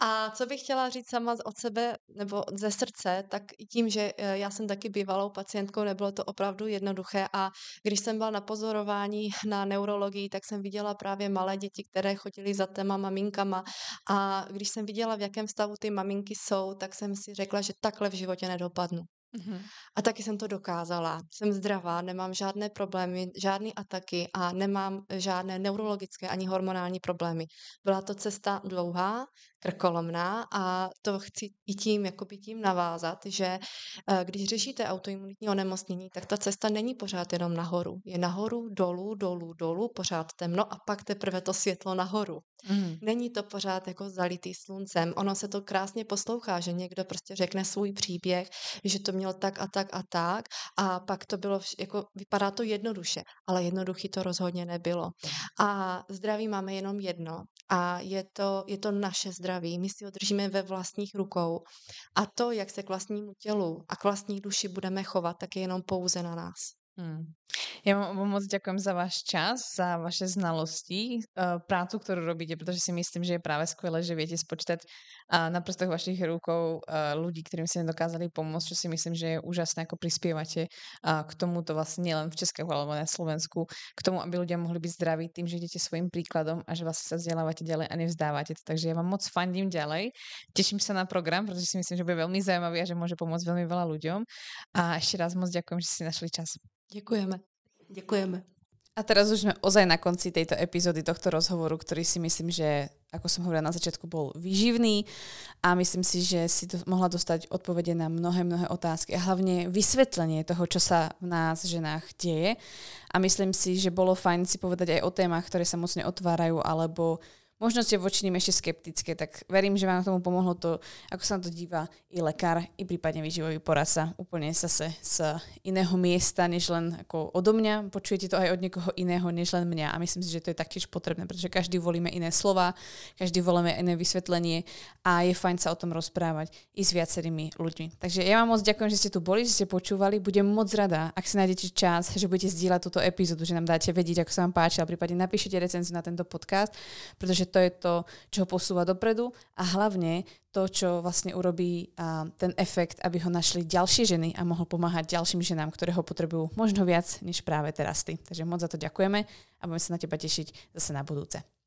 Speaker 3: A co bych chtěla říct sama od sebe nebo ze srdce, tak tím, že eh, já jsem taky bývalou pacientkou, nebylo to opravdu jednoduché a když jsem byla na pozorování na neurologii, tak jsem viděla právě malé děti, které chodily za téma maminkama a když jsem viděla, v jakém stavu ty maminky jsou, tak jsem si řekla, že takhle v životě nedopadnu. Mm-hmm. A taky jsem to dokázala. Jsem zdravá, nemám žádné problémy, žádné ataky a nemám žádné neurologické ani hormonální problémy. Byla to cesta dlouhá, krkolomná a to chci i tím, jakoby tím navázat, že eh, když řešíte autoimunitní onemocnění, tak ta cesta není pořád jenom nahoru. Je nahoru, dolů, dolů, dolů, pořád temno a pak teprve to světlo nahoru. Mm. Není to pořád jako zalitý sluncem. Ono se to krásně poslouchá, že někdo prostě řekne svůj příběh, že to měl tak a tak a tak a pak to bylo, jako vypadá to jednoduše, ale jednoduchý to rozhodně nebylo. A zdraví máme jenom jedno a je to, je to naše zdraví. My si ho držíme ve vlastních rukou a to, jak se k vlastnímu tělu a k vlastní duši budeme chovat, tak je jenom pouze na nás. Hmm.
Speaker 1: Ja vám moc ďakujem za váš čas, za vaše znalosti, uh, prácu, ktorú robíte, pretože si myslím, že je práve skvelé, že viete spočítať uh, na prstoch vašich rukou uh, ľudí, ktorým ste nedokázali pomôcť, čo si myslím, že je úžasné, ako prispievate uh, k tomuto vlastne nielen v Česku, alebo na Slovensku, k tomu, aby ľudia mohli byť zdraví tým, že idete svojim príkladom a že vlastne sa vzdelávate ďalej a nevzdávate. Takže ja vám moc fandím ďalej. Teším sa na program, pretože si myslím, že bude veľmi zaujímavý a že môže pomôcť veľmi veľa ľuďom. A ešte raz moc ďakujem, že ste našli čas.
Speaker 3: Děkujeme.
Speaker 2: Děkujeme.
Speaker 1: A teraz už sme ozaj na konci tejto epizódy tohto rozhovoru, ktorý si myslím, že, ako som hovorila na začiatku, bol výživný a myslím si, že si to mohla dostať odpovede na mnohé, mnohé otázky a hlavne vysvetlenie toho, čo sa v nás, ženách, deje. A myslím si, že bolo fajn si povedať aj o témach, ktoré sa moc neotvárajú alebo možno ste voči ním ešte skeptické, tak verím, že vám k tomu pomohlo to, ako sa na to díva i lekár, i prípadne výživový poradca úplne zase z iného miesta, než len ako odo mňa. Počujete to aj od niekoho iného, než len mňa. A myslím si, že to je taktiež potrebné, pretože každý volíme iné slova, každý volíme iné vysvetlenie a je fajn sa o tom rozprávať i s viacerými ľuďmi. Takže ja vám moc ďakujem, že ste tu boli, že ste počúvali. Budem moc rada, ak si nájdete čas, že budete zdieľať túto epizódu, že nám dáte vedieť, ako sa vám páčila, prípadne napíšete recenziu na tento podcast, pretože to je to, čo ho posúva dopredu a hlavne to, čo vlastne urobí a, ten efekt, aby ho našli ďalšie ženy a mohol pomáhať ďalším ženám, ktoré ho potrebujú možno viac než práve teraz ty. Takže moc za to ďakujeme a budeme sa na teba tešiť zase na budúce.